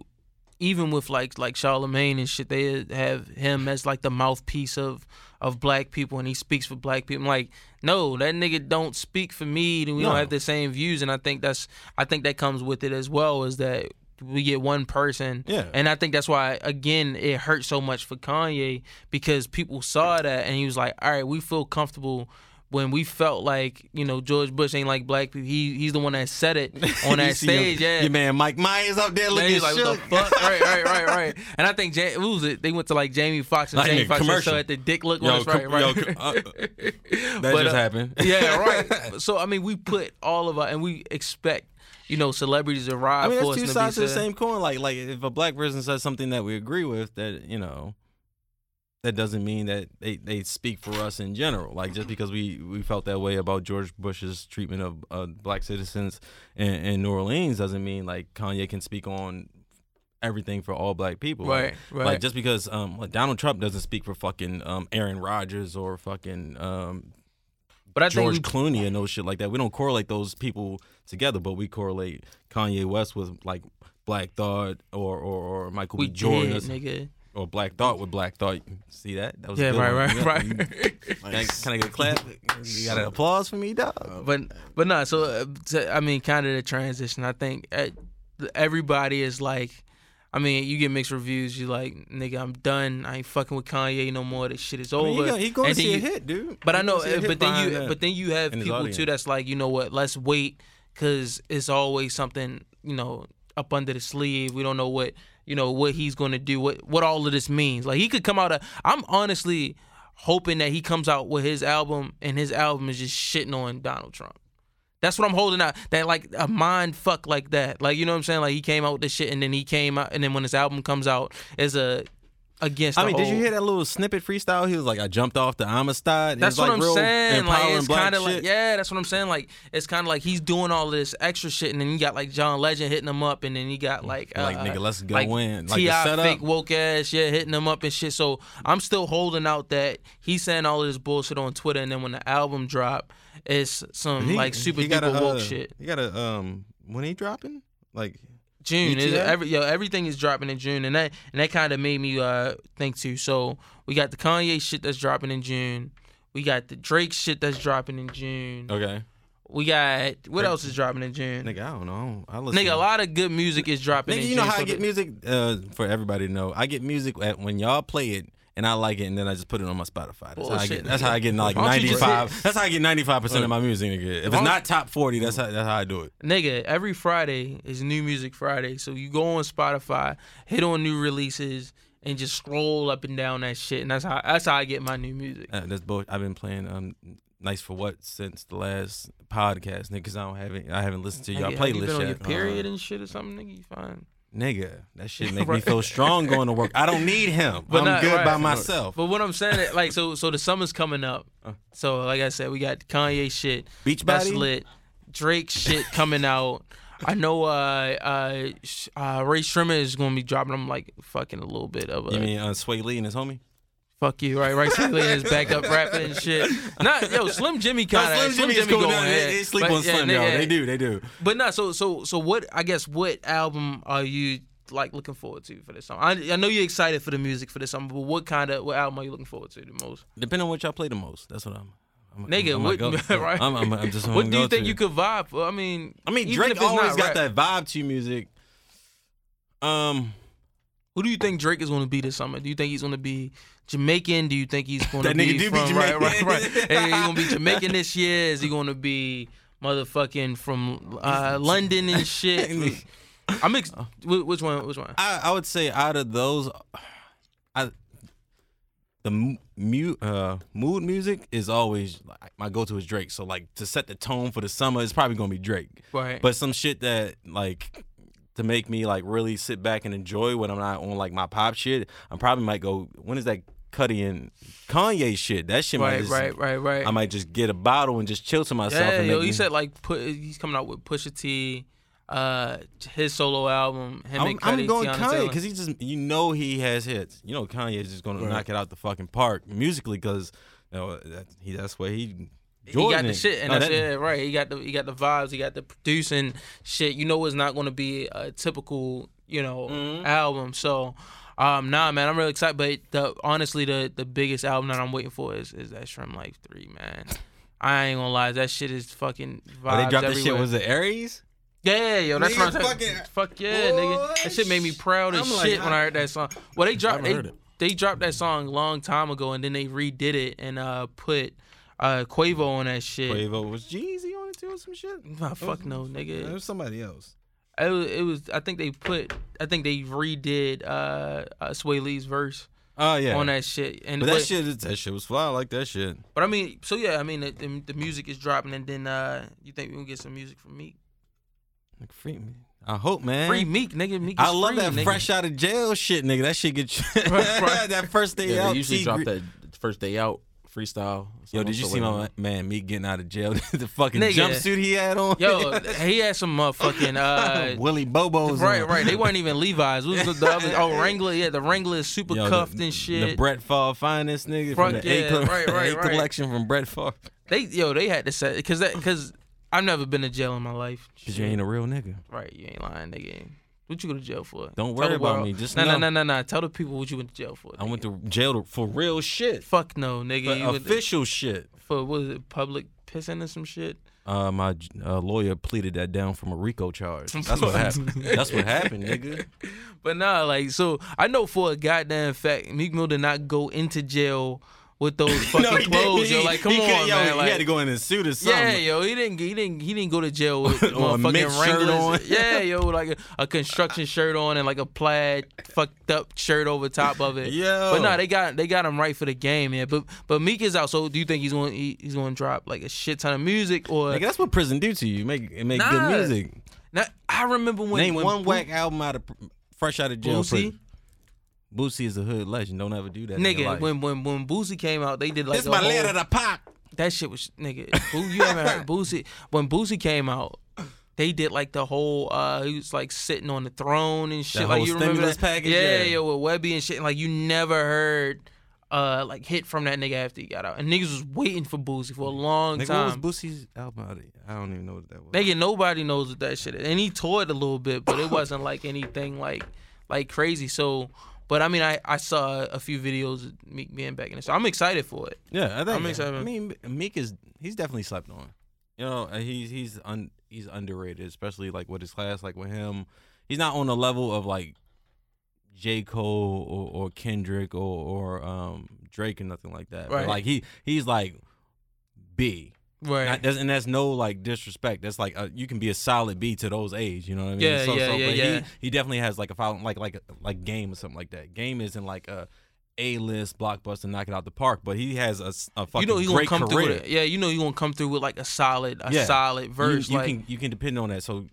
even with like like Charlemagne and shit, they have him as like the mouthpiece of of black people, and he speaks for black people. I'm like, no, that nigga don't speak for me, and we No. don't have the same views. And I think that's I think that comes with it as well, is that we get one person. Yeah. And I think that's why again it hurt so much for Kanye because people saw that and he was like, all right, we feel comfortable. When we felt like you know George Bush ain't like black people, he he's the one that said it on that see your- stage. yeah, Your man Mike Myers up there looking he's like, what shook. the fuck? right, right, right, right. And I think Ja- who was it? They went to like Jamie Foxx and Like, Jamie Foxx so at the dick look Yo, once, right, right. yo, uh, that But, just uh, happened. yeah, right. So I mean, we put all of our and we expect you know celebrities arrive. I mean, that's two sides of the same coin. Like, like if a black person says something that we agree with, that you know, that doesn't mean that they, they speak for us in general. Like, just because we, we felt that way about George Bush's treatment of uh, black citizens in, in New Orleans doesn't mean like Kanye can speak on everything for all black people. Right, Like, right. Like just because um like Donald Trump doesn't speak for fucking um Aaron Rodgers or fucking um But I George think Clooney and no shit like that. We don't correlate those people together, but we correlate Kanye West with like Black Thought or or, or Michael we B. Jordan did, or, nigga. or Black Thought with Black Thought. See that? That was a Yeah, good right, one. right, You right. Can I, can I get a clap? You got an applause for me, dog? But but no, so uh, to- I mean, kind of the transition. I think uh, everybody is like, I mean, you get mixed reviews. You like, nigga, I'm done. I ain't fucking with Kanye no more. This shit is I over. mean, he, gonna- he going And to then see a hit, dude. But I know, gonna see a uh, hit but then you, that. but then you have in people audience. too that's like, you know what? Let's wait because it's always something, you know, up under the sleeve. We don't know what, you know, what he's going to do. What what all of this means. Like he could come out. Of, I'm honestly hoping that he comes out with his album and his album is just shitting on Donald Trump. That's what I'm holding out. That like a mind fuck like that. Like you know what I'm saying? Like he came out with this shit and then he came out and then when his album comes out is a against. I mean, did you hear that little snippet freestyle? He was like, "I jumped off the Amistad." That's what like, I'm real saying. Like it's kind of like yeah, that's what I'm saying. Like it's kind of like he's doing all this extra shit, and then you got like John Legend hitting him up, and then you got like uh, Like, nigga, let's go like in. Like, T.I. fake woke ass yeah hitting him up and shit. So I'm still holding out that he's saying all of this bullshit on Twitter, and then when the album drop, it's some He- like super duper a, woke uh, shit. He got a um when he dropping like June is every yo everything is dropping in June, and that and that kind of made me uh think too. So we got the Kanye shit that's dropping in June. We got the Drake shit that's dropping in June. okay. We got what else is dropping in June? Nigga, I don't know. I listen. Nigga, a lot of good music is dropping Nigga, you June. know how so I get music? Uh, for everybody to know, I get music at, when y'all play it and I like it, and then I just put it on my Spotify. That's how I get. That's nigga. how I get like Why don't you ninety five. That's how I get ninety five percent of my music. Nigga. If it's don't- top forty, that's how that's how I do it. Nigga, every Friday is New Music Friday. So you go on Spotify, hit on new releases, and just scroll up and down that shit. And that's how that's how I get my new music. Uh, that's bull. I've been playing um nice for what since the last podcast, nigga. Cause I don't have it. I haven't listened to y'all Nigga, you playlist been on your yet. period and shit or something, nigga? You fine. Nigga, that shit make me feel strong going to work. I don't need him. But I'm not- good right. by myself. But what I'm saying, is, like, so so the summer's coming up. Uh. So like I said, we got Kanye shit. Beach That's body. lit. Drake shit coming out. I know uh uh, uh Rae Sremmurd is gonna be dropping him like fucking a little bit of a You mean uh, Swae Lee and his homie? Fuck you, right? Right, Lee is back up rapping and shit. Not yo, Slim Jimmy kind of Slim Jimmy is cool. going. No, they, they sleep But, on yeah, Slim, yo. yeah. They do, they do. But not so so so. What I guess what album are you like looking forward to for this song? I, I know you're excited for the music for this song, but what kind of what album are you looking forward to the most? Depending on what y'all play the most, that's what I'm. I'm Nigga, I'm, what, I'm, right? I'm, I'm, I'm just. what do you think to. you could vibe for? I mean, I mean, Drake always got rap. that vibe to music. Um, Who do you think Drake is going to be this summer? Do you think he's going to be Jamaican? Do you think he's going to That be nigga do be from right, right, right? Hey, he going to be Jamaican this year? Is he going to be motherfucking from uh, London and shit? I'm ex- which one? Which one? I, I would say out of those, I the mu- mu- uh, mood music is always like, my go-to is Drake. So like to set the tone for the summer, it's probably gonna be Drake. Right. But some shit that like to make me like really sit back and enjoy when I'm not on like my pop shit, I probably might go. When is that Cudi and Kanye shit? That shit might right, just, right, right, right. I might just get a bottle and just chill to myself. yeah, and yo, he me- said like put he's coming out with Pusha T, uh, his solo album. Him I'm, and I'm going Teyana Kanye because he just you know he has hits. You know Kanye is just gonna Right. knock it out the fucking park musically because you know that, he that's where he. he got the shit, and No, that's that- it, right? He got the he got the vibes, he got the producing shit. You know, it's not going to be a typical, you know, Mhm. album. So, um, nah, man, I'm really excited. But the honestly, the the biggest album that I'm waiting for is is that SremmLife Three, man. I ain't gonna lie, that shit is fucking vibes Oh, they dropped that shit. Was it Aries? Yeah, yo, that's what I'm fucking- Fuck yeah, nigga. That shit made me proud as like, shit when I heard that song. Well, they dropped they, they dropped that song a long time ago, and then they redid it and uh put uh Quavo on that shit. Quavo was Jeezy on it too or some shit. Nah, fuck no, It nigga. was somebody else. It was, it was. I think they put. I think they redid uh, uh Swae Lee's verse Oh yeah. on that shit. And but that but, shit, is- that shit was fly. I like that shit. But I mean, so yeah, I mean, the, the, the music is dropping, and then uh you think we gonna get some music from Meek? Like, free me. I hope, man. Free Meek, nigga. Meek is I love free, that nigga. fresh out of jail shit, nigga. That shit get you. that first day Yeah, out. they usually drop that first day out freestyle. Yo, did you see my man me getting out of jail? the fucking Nigga. jumpsuit he had on. Yo, he had some motherfucking uh. Willie Bobo's Right, on. right. They weren't even Levi's. What was the, the other? Oh, Wrangler. Yeah, the Wrangler is super Yo, the- cuffed and shit. The Brett Favre finest nigga Fuck from the yeah, A, col- right, right, A right. collection from Brett Favre. they yo, they had to say because that because I've never been to jail in my life. Cause you ain't a real nigga. Right, you ain't lying, nigga. What you go to jail for? Don't worry about world. me. Just no, no, no, no, no. Tell the people what you went to jail for. I went to jail for real shit. Fuck no, nigga. For you went to- official shit. for what was it? Public pissing or some shit. Uh, my uh, lawyer pleaded that down from a RICO charge. That's what happened. That's what happened, nigga. But nah, like so, I know for a goddamn fact, Meek Mill did not go into jail with those fucking No, clothes. Yo, He- like, come he on, yo, man. He like, had to go in a suit or something. Yeah, yo, he didn't, he didn't, he didn't go to jail with motherfucking shirt Wranglers. on. Yeah, yo, like a, a construction shirt on and like a plaid fucked up shirt over top of it. Yeah. but no, they got they got him right for the game, yeah. But but Meek is out. So do you think he's going he, he's going to drop like a shit ton of music or? Nigga, that's what prison do to you. Make it make Nah. good music. Now, I remember when Name when one whack album out of fresh out of jail. Boosie? Prison. Boosie is a hood legend. Don't ever do that. in your Nigga, life. when when when Boosie came out, they did like this a my whole, letter to pop. that shit was nigga. Boo, you haven't heard Boosie when Boosie came out. They did like the whole uh he was like sitting on the throne and shit. The like whole you remember stimulus that? package? Yeah, Yeah. yo, with Webbie and shit. And, like you never heard uh like hit from that nigga after he got out. And niggas was waiting for Boosie for a long Nigga, time. what was Boosie's album? I don't even know what that was. Nigga, nobody knows what that shit is. And he toured a little bit, but it wasn't like anything like like crazy. So but I mean I, I saw a few videos of Meek being back in it. So I'm excited for it. Yeah, I think. I'm excited. I mean, Meek is he's definitely slept on. You know, he's he's un, he's underrated, especially like with his class, like with him. He's not on the level of like J Cole or, or Kendrick or or um, Drake and nothing like that. Right. But like he he's like B. Right. Not- that's- and that's no like disrespect. That's like uh you can be a solid B to those age. You know what I mean? Yeah, so, yeah, so, yeah, but yeah. He, he definitely has like a follow, like like like game or something like that. Game isn't like a a list blockbuster, knock it out the park, but he has a fucking you know he gonna great come career. through with it. Yeah, you know he gonna come through with like a solid, a Yeah. solid You- verse. You, like can you can depend on that. So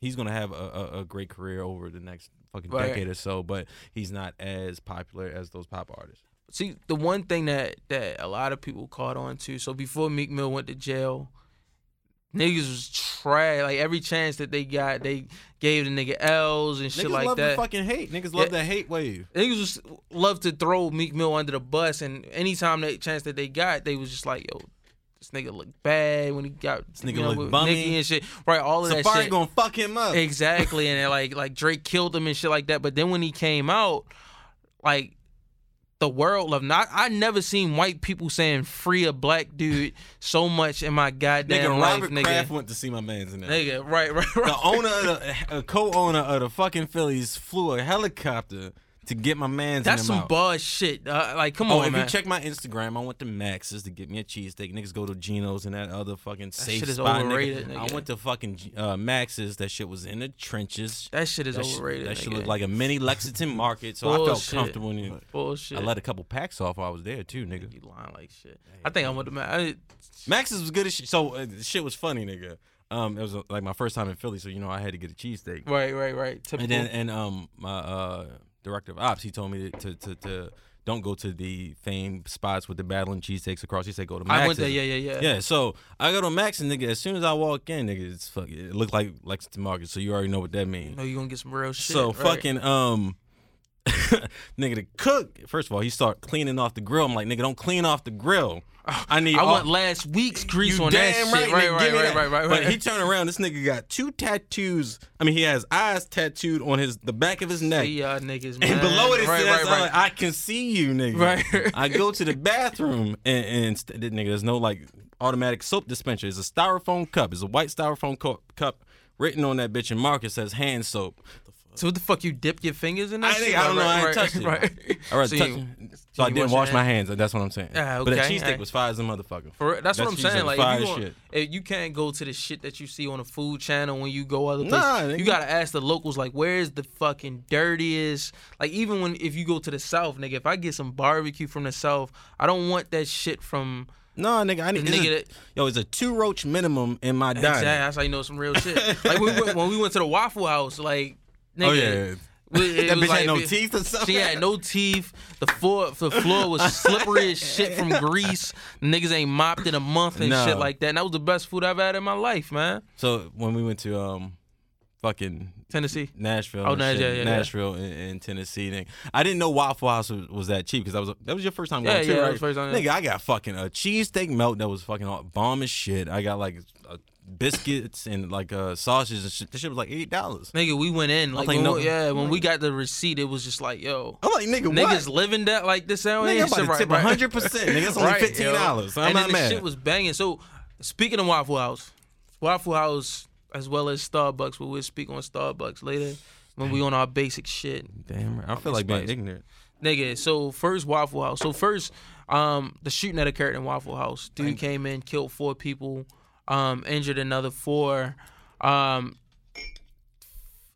he's gonna have a, a, a great career over the next fucking Right. decade or so, but he's not as popular as those pop artists. See the one thing that that a lot of people caught on to. So before Meek Mill went to jail, niggas was trash. Like every chance that they got, they gave the nigga L's and shit Niggas like love that. the fucking hate. Niggas love Yeah. that hate wave. Niggas just love to throw Meek Mill under the bus, and anytime that chance that they got, they was just like, "Yo, this nigga look bad when he got this nigga you know, look bummy. And shit." Right, all of that Safari shit. gonna fuck him up. Exactly, and like like Drake killed him and shit like that. But then when he came out, like the world loved. Not I never seen white people saying free a black dude so much in my goddamn Nigga, life, Robert nigga. Kraft went to see my man's in there. Nigga, right, right, right. The owner, of the, a co-owner of the fucking Phillies flew a helicopter to get my man's That's some out. boss shit. Uh, like, come Oh, on, if man. you check my Instagram, I went to Max's to get me a cheesesteak. Niggas go to Geno's and that other fucking safe shit is spot. nigga. overrated, I went to fucking uh, Max's. That shit was in the trenches. that shit is That overrated. that shit nigga. looked like a mini Lexington market, so I felt comfortable in it. bullshit. I let a couple packs off while I was there too, nigga. you lying like shit. I think I went to ma- I, Max's was good as shit. So uh, shit was funny, nigga. Um, it was uh, like my first time in Philly, so you know I had to get a cheesesteak. right, right, right. Typical. And then and um my uh director of ops he told me to to, to, don't go to the famed spots with the battling cheesesteaks across. He said go to Max's. I went there. Yeah, yeah, yeah. Yeah, so I go to Max and nigga, as soon as I walk in, nigga, it's fuck it looked like Lexington Market, so you already know what that You means. know you're gonna get some real shit. so right? fucking um nigga the cook, first of all, he start cleaning off the grill. I'm like, nigga, don't clean off the grill. I need I all- want last week's grease you on that damn shit. right, Right, nigga, right, right, right, right, But he turned around. This nigga got two tattoos. I mean, he has eyes tattooed on his the back of his neck. See y'all niggas, man. And below it, it right, says, right, right. I can see you, nigga. Right. I go to the bathroom and, and st- nigga, there's no like automatic soap dispenser. It's a styrofoam cup. It's a white styrofoam cup. Written on that bitch in marker says hand soap. So what the fuck? You dip your fingers in that I shit? think- I don't know, I ain't right, touched it. Right. I rather So touch you- it. So I didn't wash my hands? hands. That's what I'm saying. Ah, But that okay, cheesesteak ah. was fire as a motherfucker. For real, that's, what I'm saying. Like, fire if you, as gon- if you can't go to the shit that you see on the food channel when you go other places. Nah, you nigga. gotta ask the locals, like, where's the fucking dirtiest? Like, even when if you go to the south, nigga, if I get some barbecue from the south, I don't want that shit from. No, nigga, I need The nigga a- that- Yo, it's a two roach minimum in my diet. Exactly. That's how you know some real shit. like when we, went, when we went to the Waffle House, like, nigga, Oh yeah. it that bitch like- had no teeth or something. She had no teeth. The floor, the floor was slippery as shit from grease. Niggas ain't mopped in a month and No. shit like that. And that was the best food I've had in my life, man. So when we went to um, fucking Tennessee. Nashville, Oh, and Nash- shit, yeah, yeah, yeah. Nashville in, in Tennessee. Nigga. I didn't know Waffle House was, was that cheap because that was that was your first time going Yeah, too, yeah, right? first time, yeah. Nigga, I got fucking a cheesesteak melt that was fucking bomb as shit. I got like uh, biscuits and like uh, sausages and shit. This shit was like eight dollars. Nigga, we went in. Like, like, when no- we- yeah, when we got the receipt, it was just like, yo, I'm like, nigga, niggas what? living that like this out Nigga. I'm about to Shit, tip right, right. 100%. Nigga, it's only Right, fifteen dollars. I'm and not then mad. the shit was banging. So, speaking of Waffle House, Waffle House as well as Starbucks, but we'll speak on Starbucks later when we on our basic shit. Damn, right. I feel like being ignorant. Nigga, so first Waffle House. So first, um, the shooting that occurred in Waffle House. Dude came in, killed four people, um, injured another four. Um,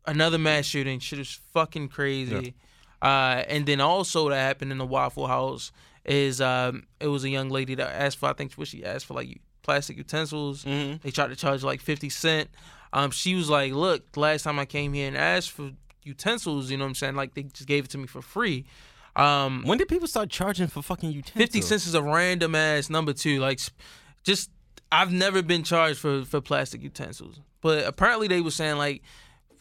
another mass shooting. Shit is fucking crazy. Uh, and then also that happened in the Waffle House is um, it was a young lady that asked for I think what she asked for like plastic utensils. Mm-hmm. They tried to charge like fifty cent. Um, she was like, "Look, last time I came here and asked for utensils, you know what I'm saying? Like they just gave it to me for free." Um, When did people start charging for fucking utensils? fifty cents is a random ass number too. Like, just I've never been charged for for plastic utensils, but apparently they were saying like.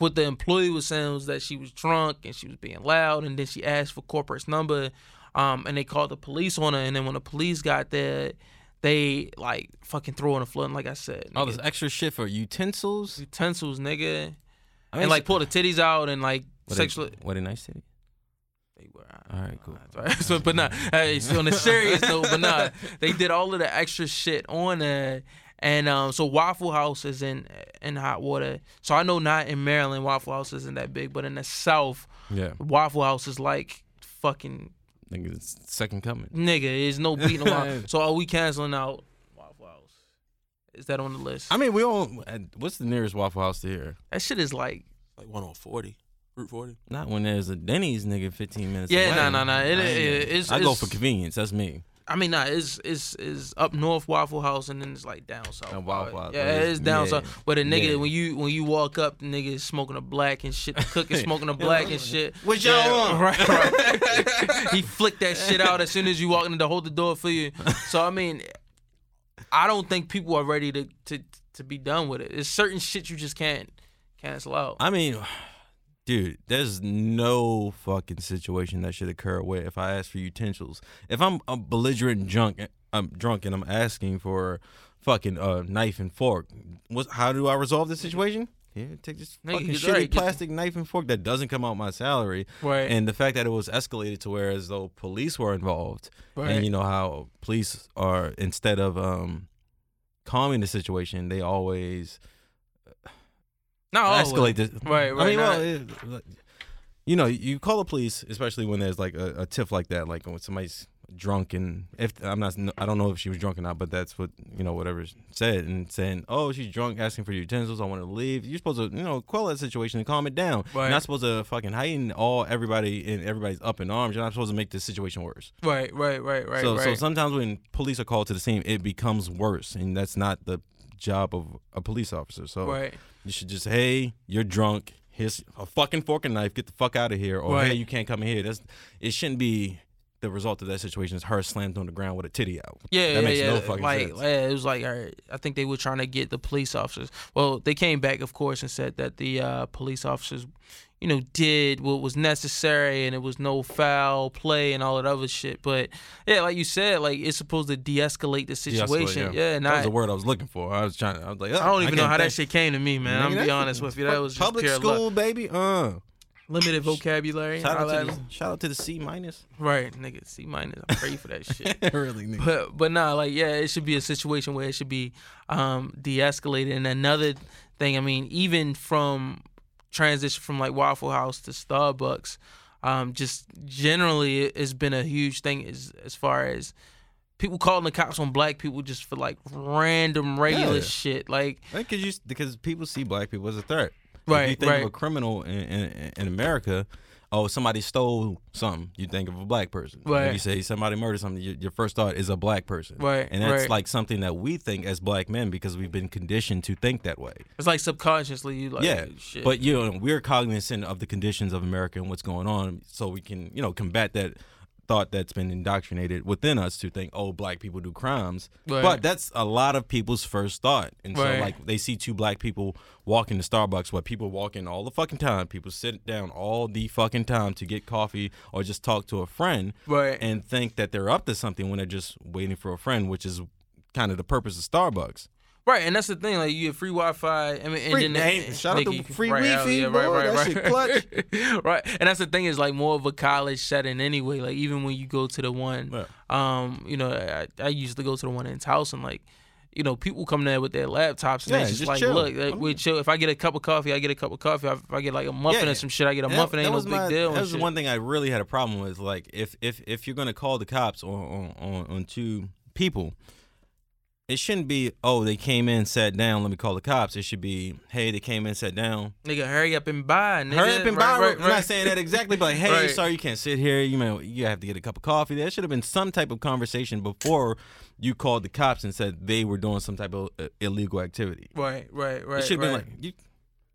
What the employee was saying was that she was drunk and she was being loud, and then she asked for corporate's number, um, and they called the police on her. And then when the police got there, they like fucking throw in the flood. And like I said, All nigga, this extra shit for utensils. utensils, nigga, I mean, and like pull the titties out and like what sexually. A, what a nice city. They were. All right, cool. Right. So, but not hey, so on a serious note, but not they did all of the extra shit on it. And um, so Waffle House is in in hot water. So I know not in Maryland Waffle House isn't that big, but in the South Yeah, Waffle House is like fucking nigga, it's second coming. nigga. There's no beating them out. So are we canceling out Waffle House? Is that on the list? I mean, we don't. uh, What's the nearest Waffle House to here? that shit is like Like one on forty, Route forty. Not when there's a Denny's, nigga, 15 minutes. Yeah, away. nah, nah, nah. It- I it- it's- I go it's- for convenience. That's me. I mean, nah, it's it's is up north Waffle House and then it's like down south. And Waffle House, yeah, it's- it's down yeah, south. But a nigga, yeah. when you when you walk up, the nigga is smoking a black and shit. The cook is smoking a black and shit. What y'all Yeah, want? Right, right. he flicked that shit out as soon as you walk in to hold the door for you. So I mean, I don't think people are ready to to to be done with it. There's certain shit you just can't cancel out. I mean, dude, there's no fucking situation that should occur where if I ask for utensils, if I'm a belligerent drunk, I'm drunk and I'm asking for fucking uh, knife and fork, what? How do I resolve this situation? Here, take this Nigga, fucking shitty right, just- plastic knife and fork that doesn't come out my salary, right. and the fact that it was escalated to where as though police were involved, right. and you know how police are instead of um calming the situation, they always always. escalate this. Right, I right, mean, well, it- you know, you call the police, especially when there's like a, a tiff like that, like when somebody's drunk and if I'm not, I don't know if she was drunk or not, but that's what you know, whatever said and saying, oh, she's drunk, asking for utensils, I want to leave. You're supposed to, you know, quell that situation and calm it down. Right. You're not supposed to fucking heighten all everybody and everybody's up in arms. You're not supposed to make the situation worse. Right, right, right, right, so, right. so sometimes when police are called to the scene, it becomes worse, and that's not the job of a police officer. So right. you should just, hey, you're drunk. Here's a fucking fork and knife. Get the fuck out of here. Or Right. hey, you can't come in here. That's it. Shouldn't be the result of that situation is her slammed on the ground with a titty out. Yeah, that yeah, makes yeah. no fucking like, sense. yeah, it was like, all right, I think they were trying to get the police officers. Well, they came back, of course, and said that the uh, police officers, you know, did what was necessary and it was no foul play and all that other shit. But yeah, like you said, like it's supposed to de-escalate the De-escalate, situation. yeah. yeah, that was the word I was looking for. I was trying. to I was like, I don't even know can't how that shit came to me, man. I'm gonna be honest with you. That was just public school, baby. Uh, limited vocabulary. shout out, to the, shout out to the C minus. Right, nigga. C minus. I pray for that shit. really, nigga. but but nah, like yeah, it should be a situation where it should be um de-escalated. And another thing, I mean, even from transition from like Waffle House to Starbucks, um, just generally it- it's been a huge thing as as far as people calling the cops on black people just for like random regular Yeah. shit. Like Because you because people see black people as a threat. If Right, you think right. of a criminal in, in, in America, oh somebody stole something, you think of a black person. If Right. you say somebody murdered something, your, your first thought is a black person. Right, And that's right. like something that we think as black men because we've been conditioned to think that way. it's like subconsciously you like yeah. shit. But you know, we're cognizant of the conditions of America and what's going on, so we can you know combat that thought that's been indoctrinated within us to think, oh, black people do crimes. Right. But that's a lot of people's first thought. And so, Right. like, they see two black people walking to Starbucks, where people walk in all the fucking time. People sit down all the fucking time to get coffee or just talk to a friend right. and think that they're up to something when they're just waiting for a friend, which is kind of the purpose of Starbucks. Right, and that's the thing. Like you get free Wi-Fi. I mean, and Free- then hey, shout out to free right, Wi-Fi, yeah, boy. right, right, That shit right. right, and that's the thing is like more of a college setting anyway. Like even when you go to the one, Yeah. um, you know, I, I used to go to the one in Towson, like. You know, people come there with their laptops and Yeah, just, just like, chill. look, like, we chill. If I get a cup of coffee, I get a cup of coffee. If I get like a muffin Yeah. or some shit, I get a That- muffin. that Ain't no was big my- deal. That and was one thing I really had a problem with. Like, if if if you're gonna call the cops on on, on, on two people, it shouldn't be oh they came in, sat down, let me call the cops. It should be hey they came in, sat down, Nigga, hurry up and buy. Nigga. hurry up and right, buy. Right, I'm right. not saying that exactly, but like, hey, Right. sorry you can't sit here. You may you have to get a cup of coffee. There should have been some type of conversation before you called the cops and said they were doing some type of uh, illegal activity. Right, right, right. it should have right, been like you.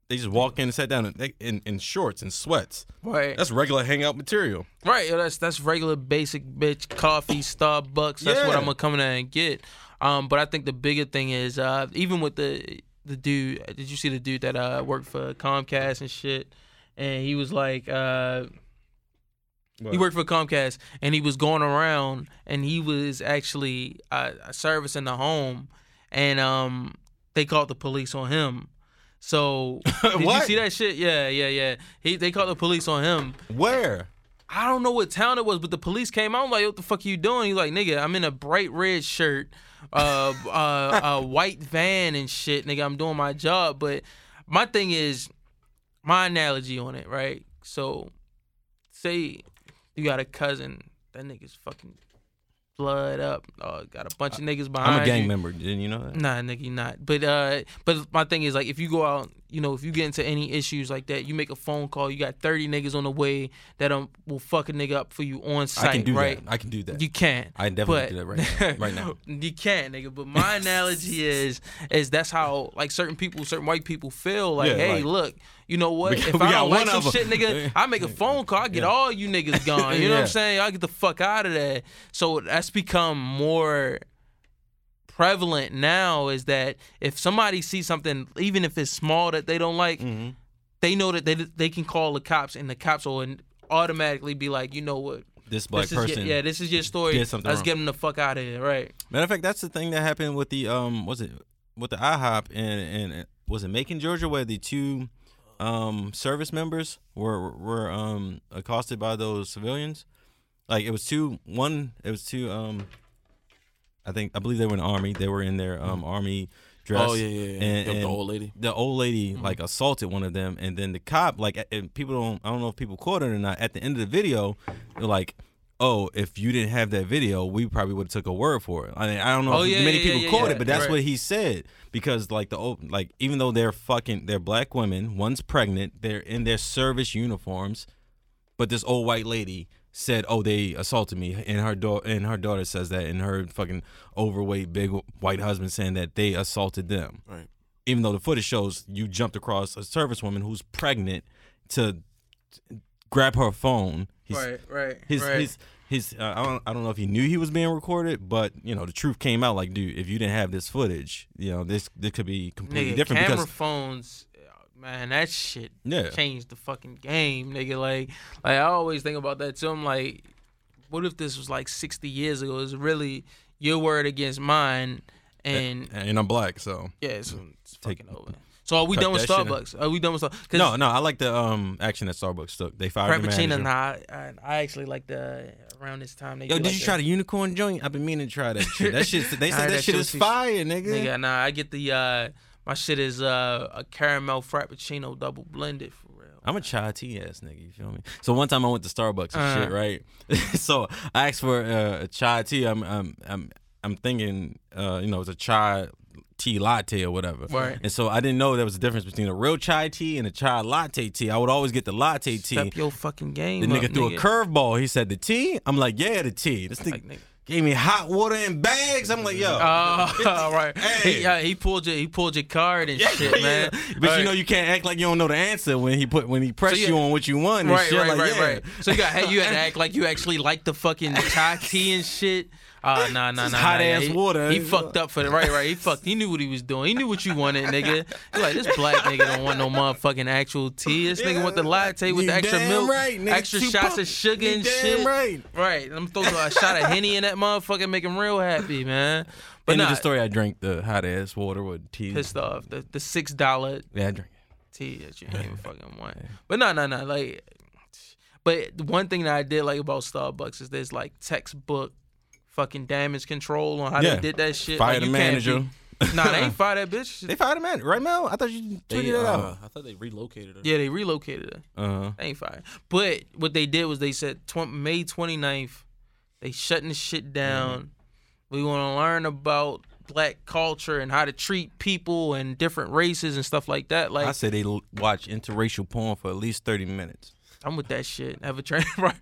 They just walk in and sat down in, in, in shorts and sweats. right. That's regular hangout material. Right, that's that's regular basic bitch coffee, Starbucks. That's what I'm gonna come in there and get. Um, but I think the bigger thing is uh, even with the the dude. Did you see the dude that uh worked for Comcast and shit? And he was like, uh, he worked for Comcast, and he was going around, and he was actually uh, servicing the home, and um, they called the police on him. So did you see that shit? Yeah, yeah, yeah. He they called the police on him. Where? I don't know what town it was, but the police came out. I'm like, what the fuck are you doing? He's like, nigga, I'm in a bright red shirt, uh, uh, a white van and shit, nigga. I'm doing my job. But my thing is, my analogy on it, right? So, say you got a cousin, that nigga's fucking blood up. Oh, got a bunch of niggas behind I'm a gang you. member. Didn't you know that? Nah, nigga, you not. But uh, but my thing is like, if you go out, you know, if you get into any issues like that, you make a phone call. You got thirty niggas on the way that um will fuck a nigga up for you on site, I can do right? that. I can do that. You can't. I definitely do that right now. Right now. you can't, nigga. But my analogy is, is that's how like certain people, certain white people feel. Like, Yeah, hey, like- look, you know what? If I don't like some shit, nigga, I make a phone call. I get Yeah. all you niggas gone. You know what I'm saying? I get the fuck out of there. So that's become more prevalent now is that if somebody sees something, even if it's small that they don't like, Mm-hmm. they know that they they can call the cops, and the cops will automatically be like, you know what, This black this is person. your, yeah, this is your story. Let's wrong. get them the fuck out of here, right? Matter of fact, that's the thing that happened with the um, was it with the IHOP and and was it Macon, Georgia, where the two um service members were were um accosted by those civilians. Like it was two one it was two um I think I believe they were in the army. They were in their um army dress. Oh yeah, yeah, yeah. And, Yep, and the old lady. the old lady like assaulted one of them, and then the cop like and people don't I don't know if people caught it or not. At the end of the video, they're like, "Oh, if you didn't have that video, we probably would have took a word for it." I mean, I don't know Oh, if yeah, many yeah, people caught it, but that's Right. what he said because like the old like even though they're fucking they're black women, one's pregnant, they're in their service uniforms, but this old white lady said, "Oh, they assaulted me," and her daughter and her daughter says that, and her fucking overweight big white husband saying that they assaulted them Right. even though the footage shows you jumped across a servicewoman who's pregnant to grab her phone. He's, right, right, His right. his his. Uh, I don't I don't know if he knew he was being recorded, but you know the truth came out. Like, dude, if you didn't have this footage, you know this this could be completely nigga, different camera because phones, man, that shit yeah, changed the fucking game, nigga. Like, like I always think about that too. I'm like, what if this was like 60 years ago? It's really your word against mine, and and I'm black, so yeah, it's, it's Take- fucking over. So are we done with Starbucks? Are we done with Starbucks? no, no, I like the um action that Starbucks took. They fired the Frappuccino, manager. nah, I, I actually like the around this time. They Yo, did like you the- try the unicorn joint? I've been meaning to try that shit. That shit. They said that that shit shit is fire, nigga. Nigga, nah, I get the uh, my shit is uh, a caramel frappuccino double blended for real. I'm a chai tea ass nigga. You feel me? So one time I went to Starbucks and Uh. shit, right? so I asked for uh, a chai tea. I'm I'm I'm I'm thinking, uh, you know, it's a chai tea latte or whatever. Right. And so I didn't know there was a difference between a real chai tea and a chai latte tea. I would always get the latte tea. Step your fucking game The up, nigga threw a curveball. He said the tea. I'm like, yeah, the tea. This nigga Like, nigga. Gave me hot water in bags. I'm like, yo. Oh, right. Hey. He, uh, he pulled your he pulled your card and shit, man. But Right. you know you can't act like you don't know the answer when he put when he pressed you- you on what you want and right, shit. right, like, right, yeah. right. So you got hey, you had to act like you actually like the fucking chai tea and shit. Uh, nah, nah, Just nah. hot nah, ass he, water. He fucked up for the right, right. He fucked. He knew what he was doing. He knew what you wanted, nigga. He like this black nigga don't want no motherfucking actual tea. This nigga want the latte with You the extra damn milk, right, nigga. extra Two shots pump- of sugar You and damn shit. right. Right. I'm throwing a shot of henny in that motherfucker, make him real happy, man. But End of the story, I drank the hot ass water with tea. pissed off. The the six dollar Yeah, I drank it. tea that you ain't even fucking want. But no, no, no. Like, but the one thing that I did like about Starbucks is there's like textbook fucking damage control on how Yeah. they did that shit. Fire like, the you can't manager. nah, they ain't fire that bitch. They fired a man, right, now. I thought you They, tweeted it uh, out. I thought they relocated her. yeah, they relocated her. Uh huh. They ain't fire. But what they did was they said tw- May 29th, they shutting the shit down. We want to learn about black culture and how to treat people and different races and stuff like that. Like I said they l- watch interracial porn for at least thirty minutes. I'm with that shit. Have a training, right?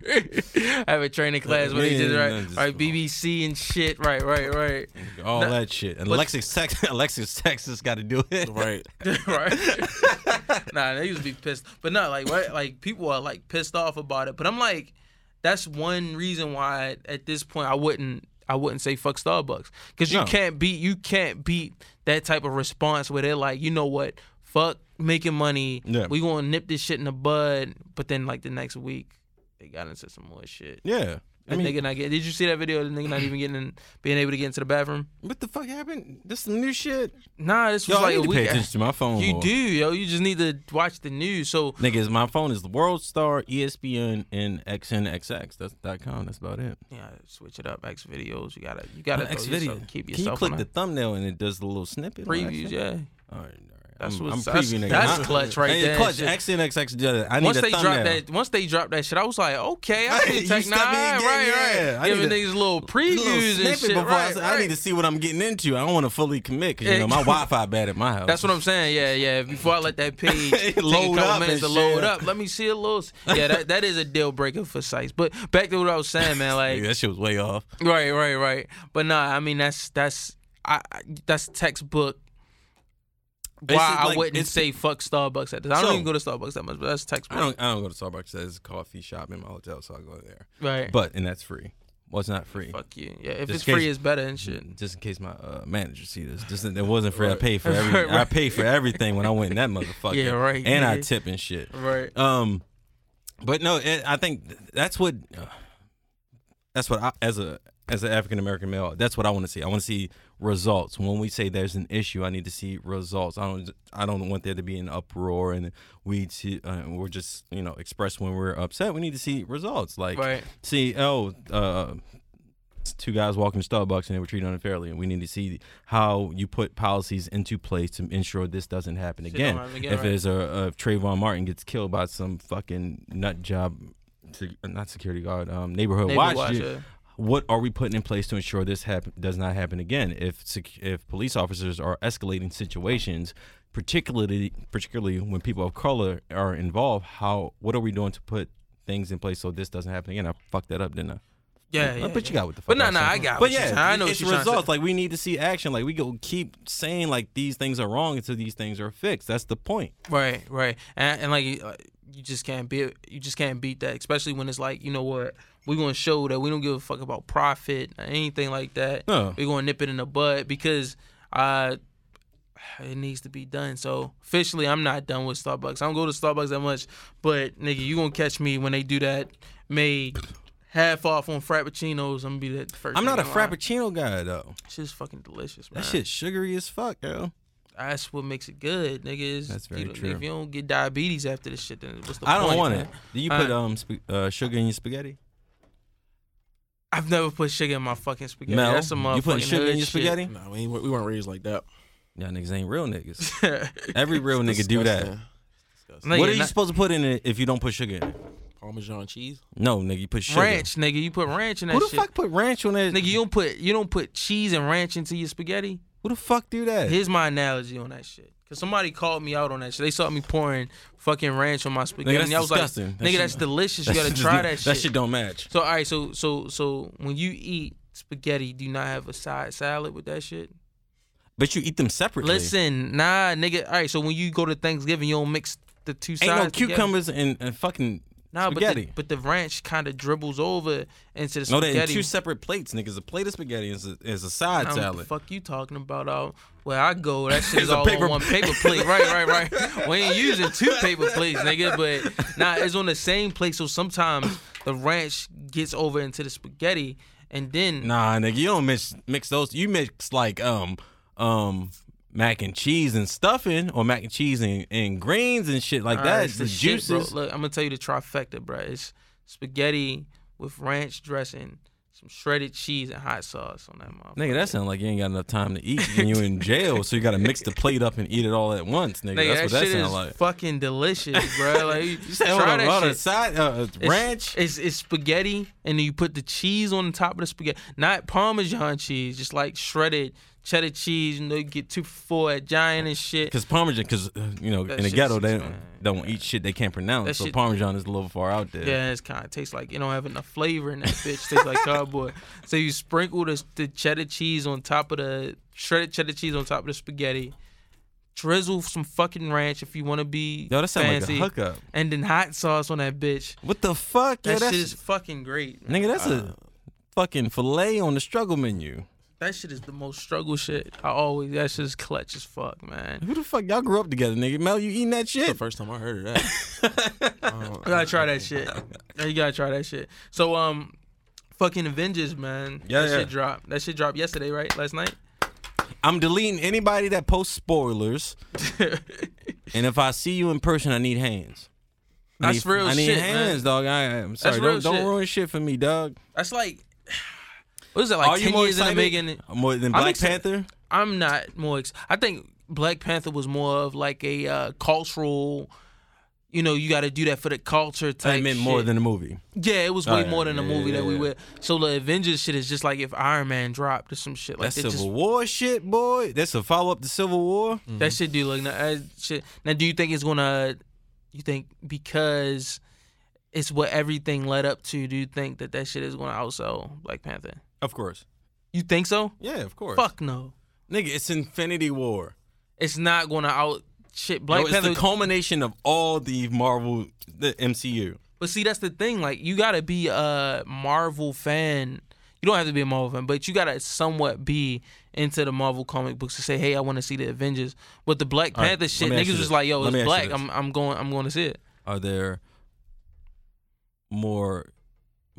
Have a training class where they just Yeah, right, just- right, BBC and shit, right, right, right, All Nah, that shit. And Alexis, Tex- Alexis Texas got to do it. Right. right. nah, they used to be pissed, but not like right, like people are like pissed off about it. But I'm like, that's one reason why at this point I wouldn't, I wouldn't say fuck Starbucks because you No. can't beat, you can't beat that type of response where they're like, you know what, fuck making money, Yeah. we gonna nip this shit in the bud, but then like the next week they got into some more shit. Yeah. I mean, nigga not get. Did you see that video? of The nigga not even getting, in, being able to get into the bathroom. what the fuck happened? This some new shit. Nah, this was Yo, I like need a to week. pay attention to my phone. You more. do, yo. You just need to watch the news. So Niggas, my phone is the World Star, ESPN, and XNXX. That's dot com. That's about it. yeah, switch it up. X videos. You gotta, you gotta X video. yourself- keep Can you yourself click the thumbnail and it does the little snippet? previews. Yeah, All right, all right. That's I'm, what's- I'm that's- previewing. that's I- clutch right hey, there, Clutch. shit. XNXX. does it. I need once a they thumbnail. dropped that, once they dropped that shit, I was like, okay, I You can take step nine, again, right, yeah. right. I Giving need niggas little previews little and shit. before right, I, say, I need to see what I'm getting into. I don't want to fully commit because you know my Wi-Fi bad at my house. That's what I'm saying. Yeah, yeah. Before I let that page take a Load couple up minutes to and load shit. up, let me see a little. Yeah, that, that is a deal breaker for sites. But back to what I was saying, man. Like, Nigga, that shit was way off. Right, right, right. But nah, I mean that's that's I I- that's textbook. It's Why I like- wouldn't say fuck Starbucks at this. I don't So- even go to Starbucks that much, but that's I textbook. don't. I don't go to Starbucks. There's a coffee shop in my hotel, so I go there. right. But and that's free. was not free. Fuck you. Yeah, if Just it's in free, case- it's better and shit. Just in case my uh, manager see this, just it wasn't free. I Right. paid for every. Right, I right. paid for everything when I went in that motherfucker. Yeah, right, And I tip and shit. Right. Um, but no, it, I think that's what uh, that's what I, as a as an African American male, that's what I want to see. I want to see results. When we say there's an issue, I need to see results. I don't I don't want there to be an uproar and we to, uh, we're just you know express when we're upset. We need to see results. Like Right. see oh uh two guys walking to Starbucks and they were treated unfairly and we need to see how you put policies into place to ensure this doesn't happen again. happen again, if right. there's a, if Trayvon Martin gets killed by some fucking nut job not security guard um neighborhood Neighbor watch, watch. What are we putting in place to ensure this does not happen again? If if police officers are escalating situations particularly particularly when people of color are involved how what are we doing to put things in place so this doesn't happen again? I fucked that up didn't I Yeah, yeah. but you got what the fuck But no, no. I got But what you're yeah. I know it's you're trying to results. Like we need to see action. Like we go keep saying like these things are wrong until these things are fixed. That's the point. Right, right, and, and like you- uh, just can't beat you just can't beat that, especially when it's like you know what we're gonna show that we don't give a fuck about profit or anything like that. No. We're gonna nip it in the bud because uh it needs to be done. So officially, I'm not done with Starbucks. I don't go to Starbucks that much, but nigga, you gonna catch me when they do that made half off on frappuccinos. I'm gonna be the first. I'm not a nigga in frappuccino guy though. Shit's fucking delicious, man. That shit's sugary as fuck, yo. That's what makes it good, nigga. Is That's very you true. If you don't get diabetes after this shit, then what's the point? I don't want man? it. Do you Uh, put um sp- uh, sugar in your spaghetti? I've never put sugar in my fucking spaghetti. Mel, That's some you put motherfucking sugar in your shit. spaghetti? No, we, ain't, we weren't raised like that. Y'all niggas ain't real niggas. Every real nigga do that. Disgusting. Disgusting. Nigga, what are you not- supposed to put in it if you don't put sugar in it? Parmesan cheese. No, nigga, you put sugar. ranch, nigga. You put ranch in that shit. Who the shit. fuck put ranch on that? Nigga, you don't put you don't put cheese and ranch into your spaghetti. Who the fuck do that? Here's my analogy on that shit. Cause somebody called me out on that shit. They saw me pouring fucking ranch on my spaghetti. that's and I was disgusting. like, That nigga, shit- that's delicious. You That gotta try that shit. That shit don't match. So all right, so so so when you eat spaghetti, do you not have a side salad with that shit? But you eat them separately. Listen, nah, nigga. All right, so when you go to Thanksgiving, you don't mix the two sides. ain't no cucumbers and, and fucking Nah, spaghetti. but the, but the ranch kind of dribbles over into the spaghetti. no, they're in two separate plates, niggas. A plate of spaghetti is a, is a side Nah, what the salad. fuck you talking about? Out where I go, that shit is all paper- on one paper plate. Right, right, right. We ain't using two paper plates, nigga. But nah, it's on the same plate. So sometimes the ranch gets over into the spaghetti, and then Nah, nigga, you don't mix mix those. You mix like um um mac and cheese and stuffing, or mac and cheese and, and greens and shit like All that. right, it's the shit, juices. bro. Look, I'm gonna tell you the trifecta, bro. It's spaghetti with ranch dressing, some shredded cheese, and hot sauce on that motherfucker. Nigga, that sounds like you ain't got enough time to eat and you in jail, so you got to mix the plate up and eat it all at once, nigga. Nigga, That's that what that sounds like. fucking delicious, bro. Like you, said, try that on, shit. side uh, It's- ranch. It's, it's spaghetti, and then you put the cheese on the top of the spaghetti. Not Parmesan cheese, just like shredded cheddar cheese. You know, you get two for four at Giant and shit. Because Parmesan, because uh, you know, That in the ghetto they don't, don't eat shit they can't pronounce. That so shit- Parmesan is a little far out there. Yeah, it's kind of tastes like you don't have enough flavor in that bitch. Tastes like cardboard. So you sprinkle the, the cheddar cheese on top of the shredded cheddar cheese on top of the spaghetti. Drizzle some fucking ranch if you want to be Yo, that fancy, like hookup. and then hot sauce on that bitch. What the fuck? That Yo, that's shit is fucking great. man. nigga. That's a fucking fillet on the struggle menu. That shit is the most struggle shit. I always that shit is clutch as fuck, man. Who the fuck y'all grew up together, nigga? Mel, you eating that That's the shit? first time I heard of that. Oh, You gotta try that shit. You gotta try that shit. So um, fucking Avengers, man. Yeah, that yeah. shit dropped. That shit dropped yesterday, right? Last night. I'm deleting anybody that posts spoilers, and if I see you in person, I need hands. I That's need, real I need shit, hands, dog. I, I'm sorry. real Don't, don't shit. ruin shit for me, dog. That's like, what is it like? Are you ten more years in the excited? making. More than I'm Black. Panther? I'm not more. Ex- I think Black Panther was more of like a uh, cultural. You know, you got to do that for the culture type. I meant more than a movie. Yeah, it was way Oh, more yeah, than a movie yeah, that we yeah. were. So the Avengers shit is just like if Iron Man dropped or some shit like That. Civil Just, War shit, boy. That's a follow up to Civil War. that shit do look na- uh, shit. Now, do you think it's gonna? You think because it's what everything led up to? Do you think that that shit is gonna outsell Black Panther? Of course. You think so? Yeah, of course. Fuck no. Nigga, it's Infinity War. It's not gonna out shit Black it's Panther. the culmination of all the Marvel, the MCU. But see, that's the thing. Like, you gotta be a Marvel fan You don't have to be a Marvel fan, but you gotta somewhat be into the Marvel comic books to say, "Hey, I want to see the Avengers." But the Black All right, Panther let shit, niggas was this. like, "Yo, Let it's black. I'm I'm going I'm going to see it." Are there more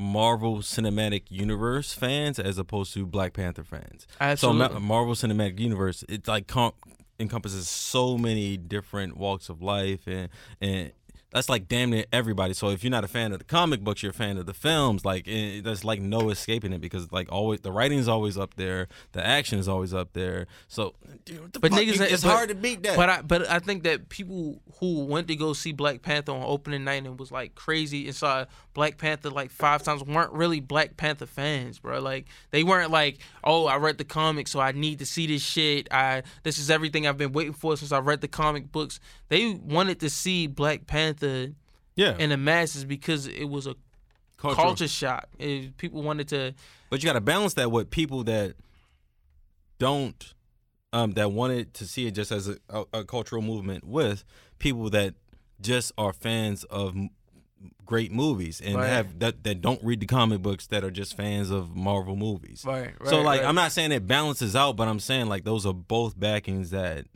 Marvel Cinematic Universe fans as opposed to Black Panther fans? Absolutely. So Marvel Cinematic Universe, it like com- encompasses so many different walks of life, and and that's like damn near everybody. So if you're not a fan of the comic books, you're a fan of the films. Like there's like no escaping it because like always the writing is always up there, the action is always up there. So, dude, the But niggas, it's but- hard to beat that. But I but I think that people who went to go see Black Panther on opening night and was like crazy and saw Black Panther like five times weren't really Black Panther fans, bro. Like they weren't like, oh, I read the comic, so I need to see this shit. I this is everything I've been waiting for since I read the comic books. They wanted to see Black Panther yeah, in the masses because it was a Cultural. culture shock. It- people wanted to But you got to balance that with people that don't, um, that wanted to see it just as a, a, a cultural movement with people that just are fans of m- great movies and Right. have that that don't read the comic books that are just fans of Marvel movies. right. right so like, I'm not saying it balances out, but I'm saying like those are both backings that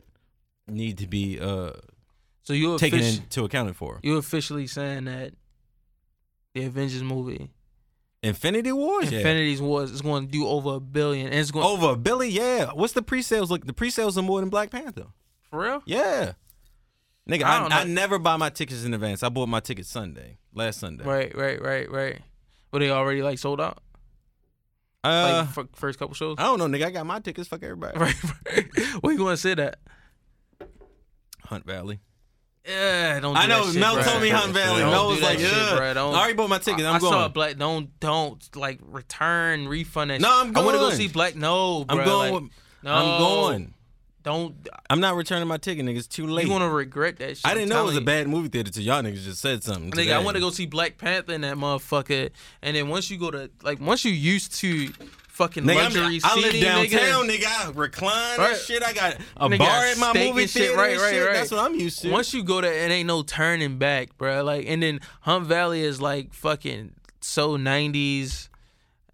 need to be uh so you taken offici- into account for. you officially saying that the Avengers movie Infinity Wars. Infinity's Wars is going to do over a billion, and it's going Over a billion, yeah. What's the pre-sales look? The pre-sales are more than Black Panther. for real. Yeah. Nigga, I I, I, never buy my tickets in advance. I bought my tickets Sunday, last Sunday. Right, right, right, right. But they already like sold out, Uh, like first couple shows. I don't know, nigga. I got my tickets. Fuck everybody. Right, right. Where you going to say that? Hunt Valley. Yeah, don't. Do I know. shit, Mel bruh. told me Hunt Valley. Don't Mel was like, shit, yeah. Don't- I already bought my tickets. I'm I going. saw Black. Don't don't like return refund that. No. I'm going. I want to go see Black. No, I'm going. like, with- no, I'm going. Don't. I'm not returning my ticket, nigga. It's too late. You gonna regret that shit? I didn't know it was a bad movie theater till y'all niggas just said something. Nigga, today. I want to go see Black Panther and that motherfucker. And then once you go to like once you used to fucking Nigga, luxury I'm, I live downtown, nigga. nigga. I recline Right. and shit. I got a Nigga bar at my movie theater. Right, right, shit. right. That's what I'm used to. Once you go there, it ain't no turning back, bro. Like, and then Hunt Valley is like fucking so '90s,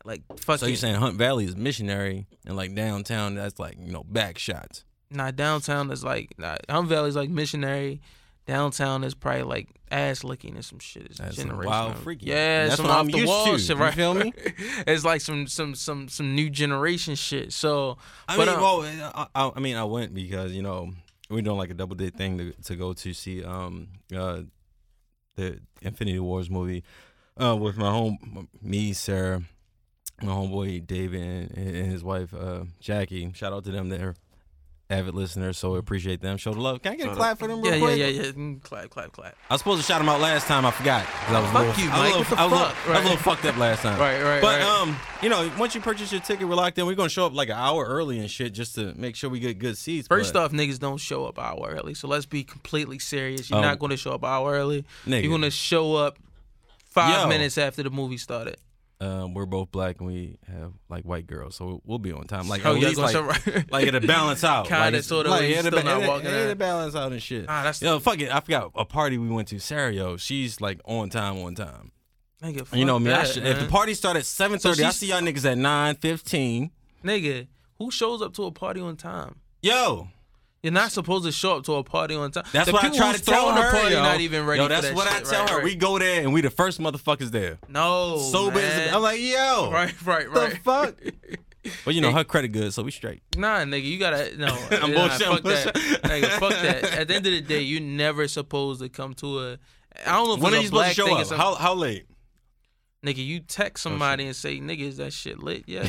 like fucking. so you saying Hunt Valley is missionary and like downtown? That's like you know back shots. Nah, downtown is like nah, Hunt Valley's like missionary. Downtown is probably like ass licking and some shit. It's That's generational. wild freaky. Yeah, That's some what off I'm the used wall to. shit, You feel me? it's like some some some some new generation shit. So I But, mean, um, well, I, I, I mean, I went because you know we're doing like a double date thing to to go to see um uh the Infinity Wars movie uh with my home me Sarah my homeboy David and, and his wife uh Jackie. Shout out to them. They're avid listeners, so we appreciate them. Show the love. Can I get a clap for them? Real yeah, quick? yeah, yeah, yeah. Mm, Clap, clap, clap. I was supposed to shout them out last time. I forgot. 'cause I was Fuck little, you, I was a little- What the I was a little- fuck? I was a little fucked up last time. Right, right, But right. um, you know, once you purchase your ticket, we're locked in. We're gonna show up like an hour early and shit just to make sure we get good seats. First but, off, niggas don't show up an hour early. So let's be completely serious. You're Um, not going to show up an hour early. nigga, You're going to show up five Yo. minutes after the movie started. Um, we're both black and we have like white girls, so we'll be on time. Like Oh, at least like, right? like it'll balance out. Kinda, like, it's- sorta, like, where you it'll, still not it'll- walking it'll balance out and shit. Ah, that's Yo, fuck it. I forgot a party we went to. Sario, she's like on time, on time. nigga. you know me. I that, should, if the party started at seven thirty, I see y'all niggas at nine fifteen. nigga, who shows up to a party on time? Yo, You're not supposed to show up to a party on time. That's the what I try to tell her. The party yo. not even ready Yo, that's that what I tell Right, her. right. We go there and we the first motherfuckers there. no Sober as man. I'm like, yo, right, right, the right. fuck. But you know her credit good, so we straight. Nah, nigga, you gotta no. I'm nah, bullshit, I'm Fuck that, bullshit. nigga. Fuck that. At the end of the day, you never supposed to come to a. I don't know if When are you supposed black to show up? How how late? Nigga, you text Oh, somebody and say, "Nigga, is that shit lit?" Yeah.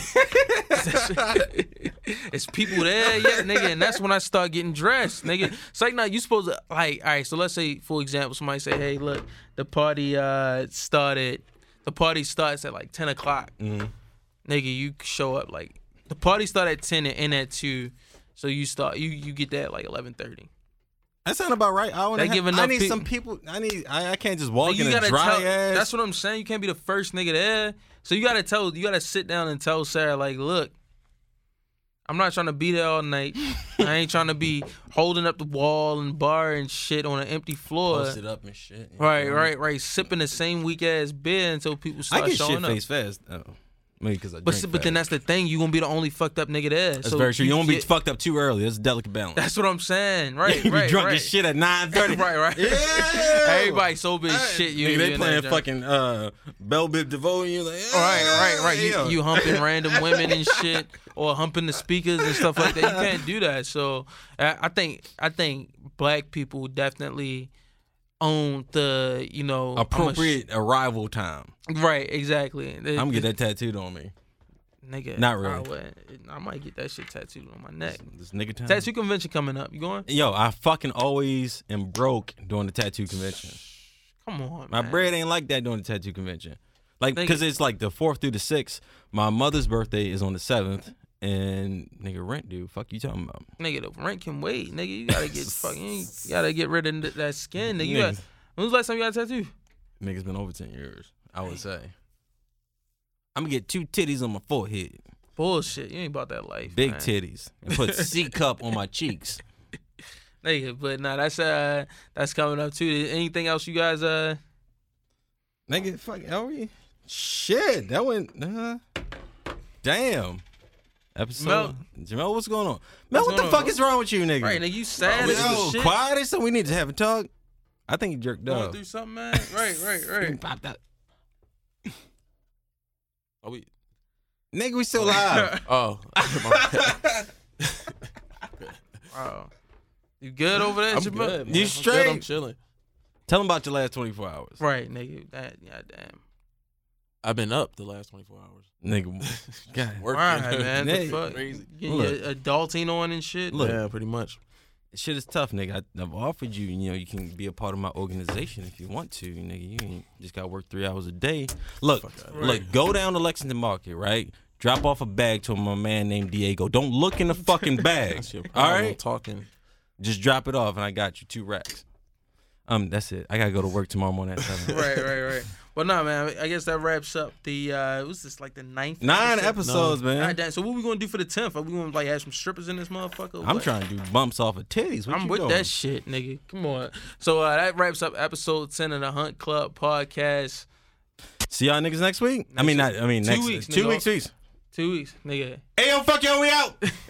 it's people there, yeah, nigga, and that's when I start getting dressed, nigga. It's like, now you supposed to like, all right. So let's say, for example, somebody say, "Hey, look, the party uh started. The party starts at like ten o'clock." Mhm. Nigga, you show up like the party start at ten and end at two, so you start you you get that at like eleven thirty. That sound about right. I want That give I need peop- some people. I need. I, I can't just walk you in a gotta dry tell. ass. That's what I'm saying. You can't be the first nigga there. So you gotta tell. You gotta sit down and tell Sarah like, look, I'm not trying to be there all night. I ain't trying to be holding up the wall and bar and shit on an empty floor. Post it up and shit. Right, feel me? right, right. Sipping the same weak ass beer until people I start get showing shit up. faced fast. Oh. Because I But but then that's the thing. You gonna be the only fucked up nigga there. That's so very true. You don't be fucked up too early. That's a delicate balance. That's what I'm saying. Right. you right. drunk right. as shit at nine thirty. right. Right. Yeah. Everybody sober as shit. You Nigga, they playing fucking uh, Bell Biv DeVoe, and you're like, Right, right, right. You, you humping random women and shit, or humping the speakers and stuff like that. You can't do that. So I, I think I think black people definitely own the you know I'm sh- appropriate arrival time. right, exactly. The- I'm gonna get that tattooed on me. nigga. Not I, really. would- I might get that shit tattooed on my neck. This nigga time. Tattoo convention coming up. You going? Yo, I fucking always am broke during the tattoo convention. Come on, My man. bread ain't like that during the tattoo convention. Like, because it's like the fourth through the sixth. My mother's birthday is on the seventh, and nigga, rent dude Fuck you talking about? Nigga, the rent can wait. Nigga, you gotta get fucking. You gotta get rid of that skin. Nigga, you got, when was the last time you got a tattoo nigga's been over ten years. I would say. I'm gonna get two titties on my forehead, Bullshit. You ain't about that life. big man. titties, and put C cup on my cheeks. Nigga, but nah, that's uh that's coming up too. Anything else you guys uh Nigga, fuck, are we? Shit, that went. Uh, damn. Episode. Mel- Jamel, what's going on? Mel, What's what the going fuck on? is wrong with you, nigga? right nigga, you sad as Yo, shit. quiet as so we need to have a talk. I think he jerked Going up. through something, man. Right, right, right. Popped out. Are we? Nigga, we still oh, live. Oh, Wow. You good over there, I'm Jamel? good. Man. You I'm straight? Good, I'm chilling. Tell him about your last 24 hours. Right, nigga. That yeah, damn. I've been up the last 24 hours. Nigga, God. Working. Right, man. Nigga, the fuck? crazy. Getting Look. your adulting on and shit. Look. Yeah, pretty much. Shit is tough, nigga. I, I've offered you, you know, you can be a part of my organization if you want to. Nigga, you ain't just got to work three hours a day. Look, look, go down to Lexington Market, right? Drop off a bag to my man named Diego. Don't look in the fucking bag. all right? Talking. Just drop it off and I got you two racks. Um, that's it. I gotta go to work tomorrow morning at seven. right, right, right. Well, no, man. I guess that wraps up the. uh It was this like the ninth. Nine episode? episodes, man. Damn. So what we gonna do for the tenth? Are we gonna like have some strippers in this motherfucker? I'm What? trying to do bumps off of titties. What I'm you with doing? that shit, nigga. Come on. So uh, that wraps up episode ten of the Hunt Club podcast. See y'all niggas next week. I mean, not. I mean, Two next weeks, two nigga. weeks. Weeks. Two weeks, nigga. Hey, yo, fuck yo, we out.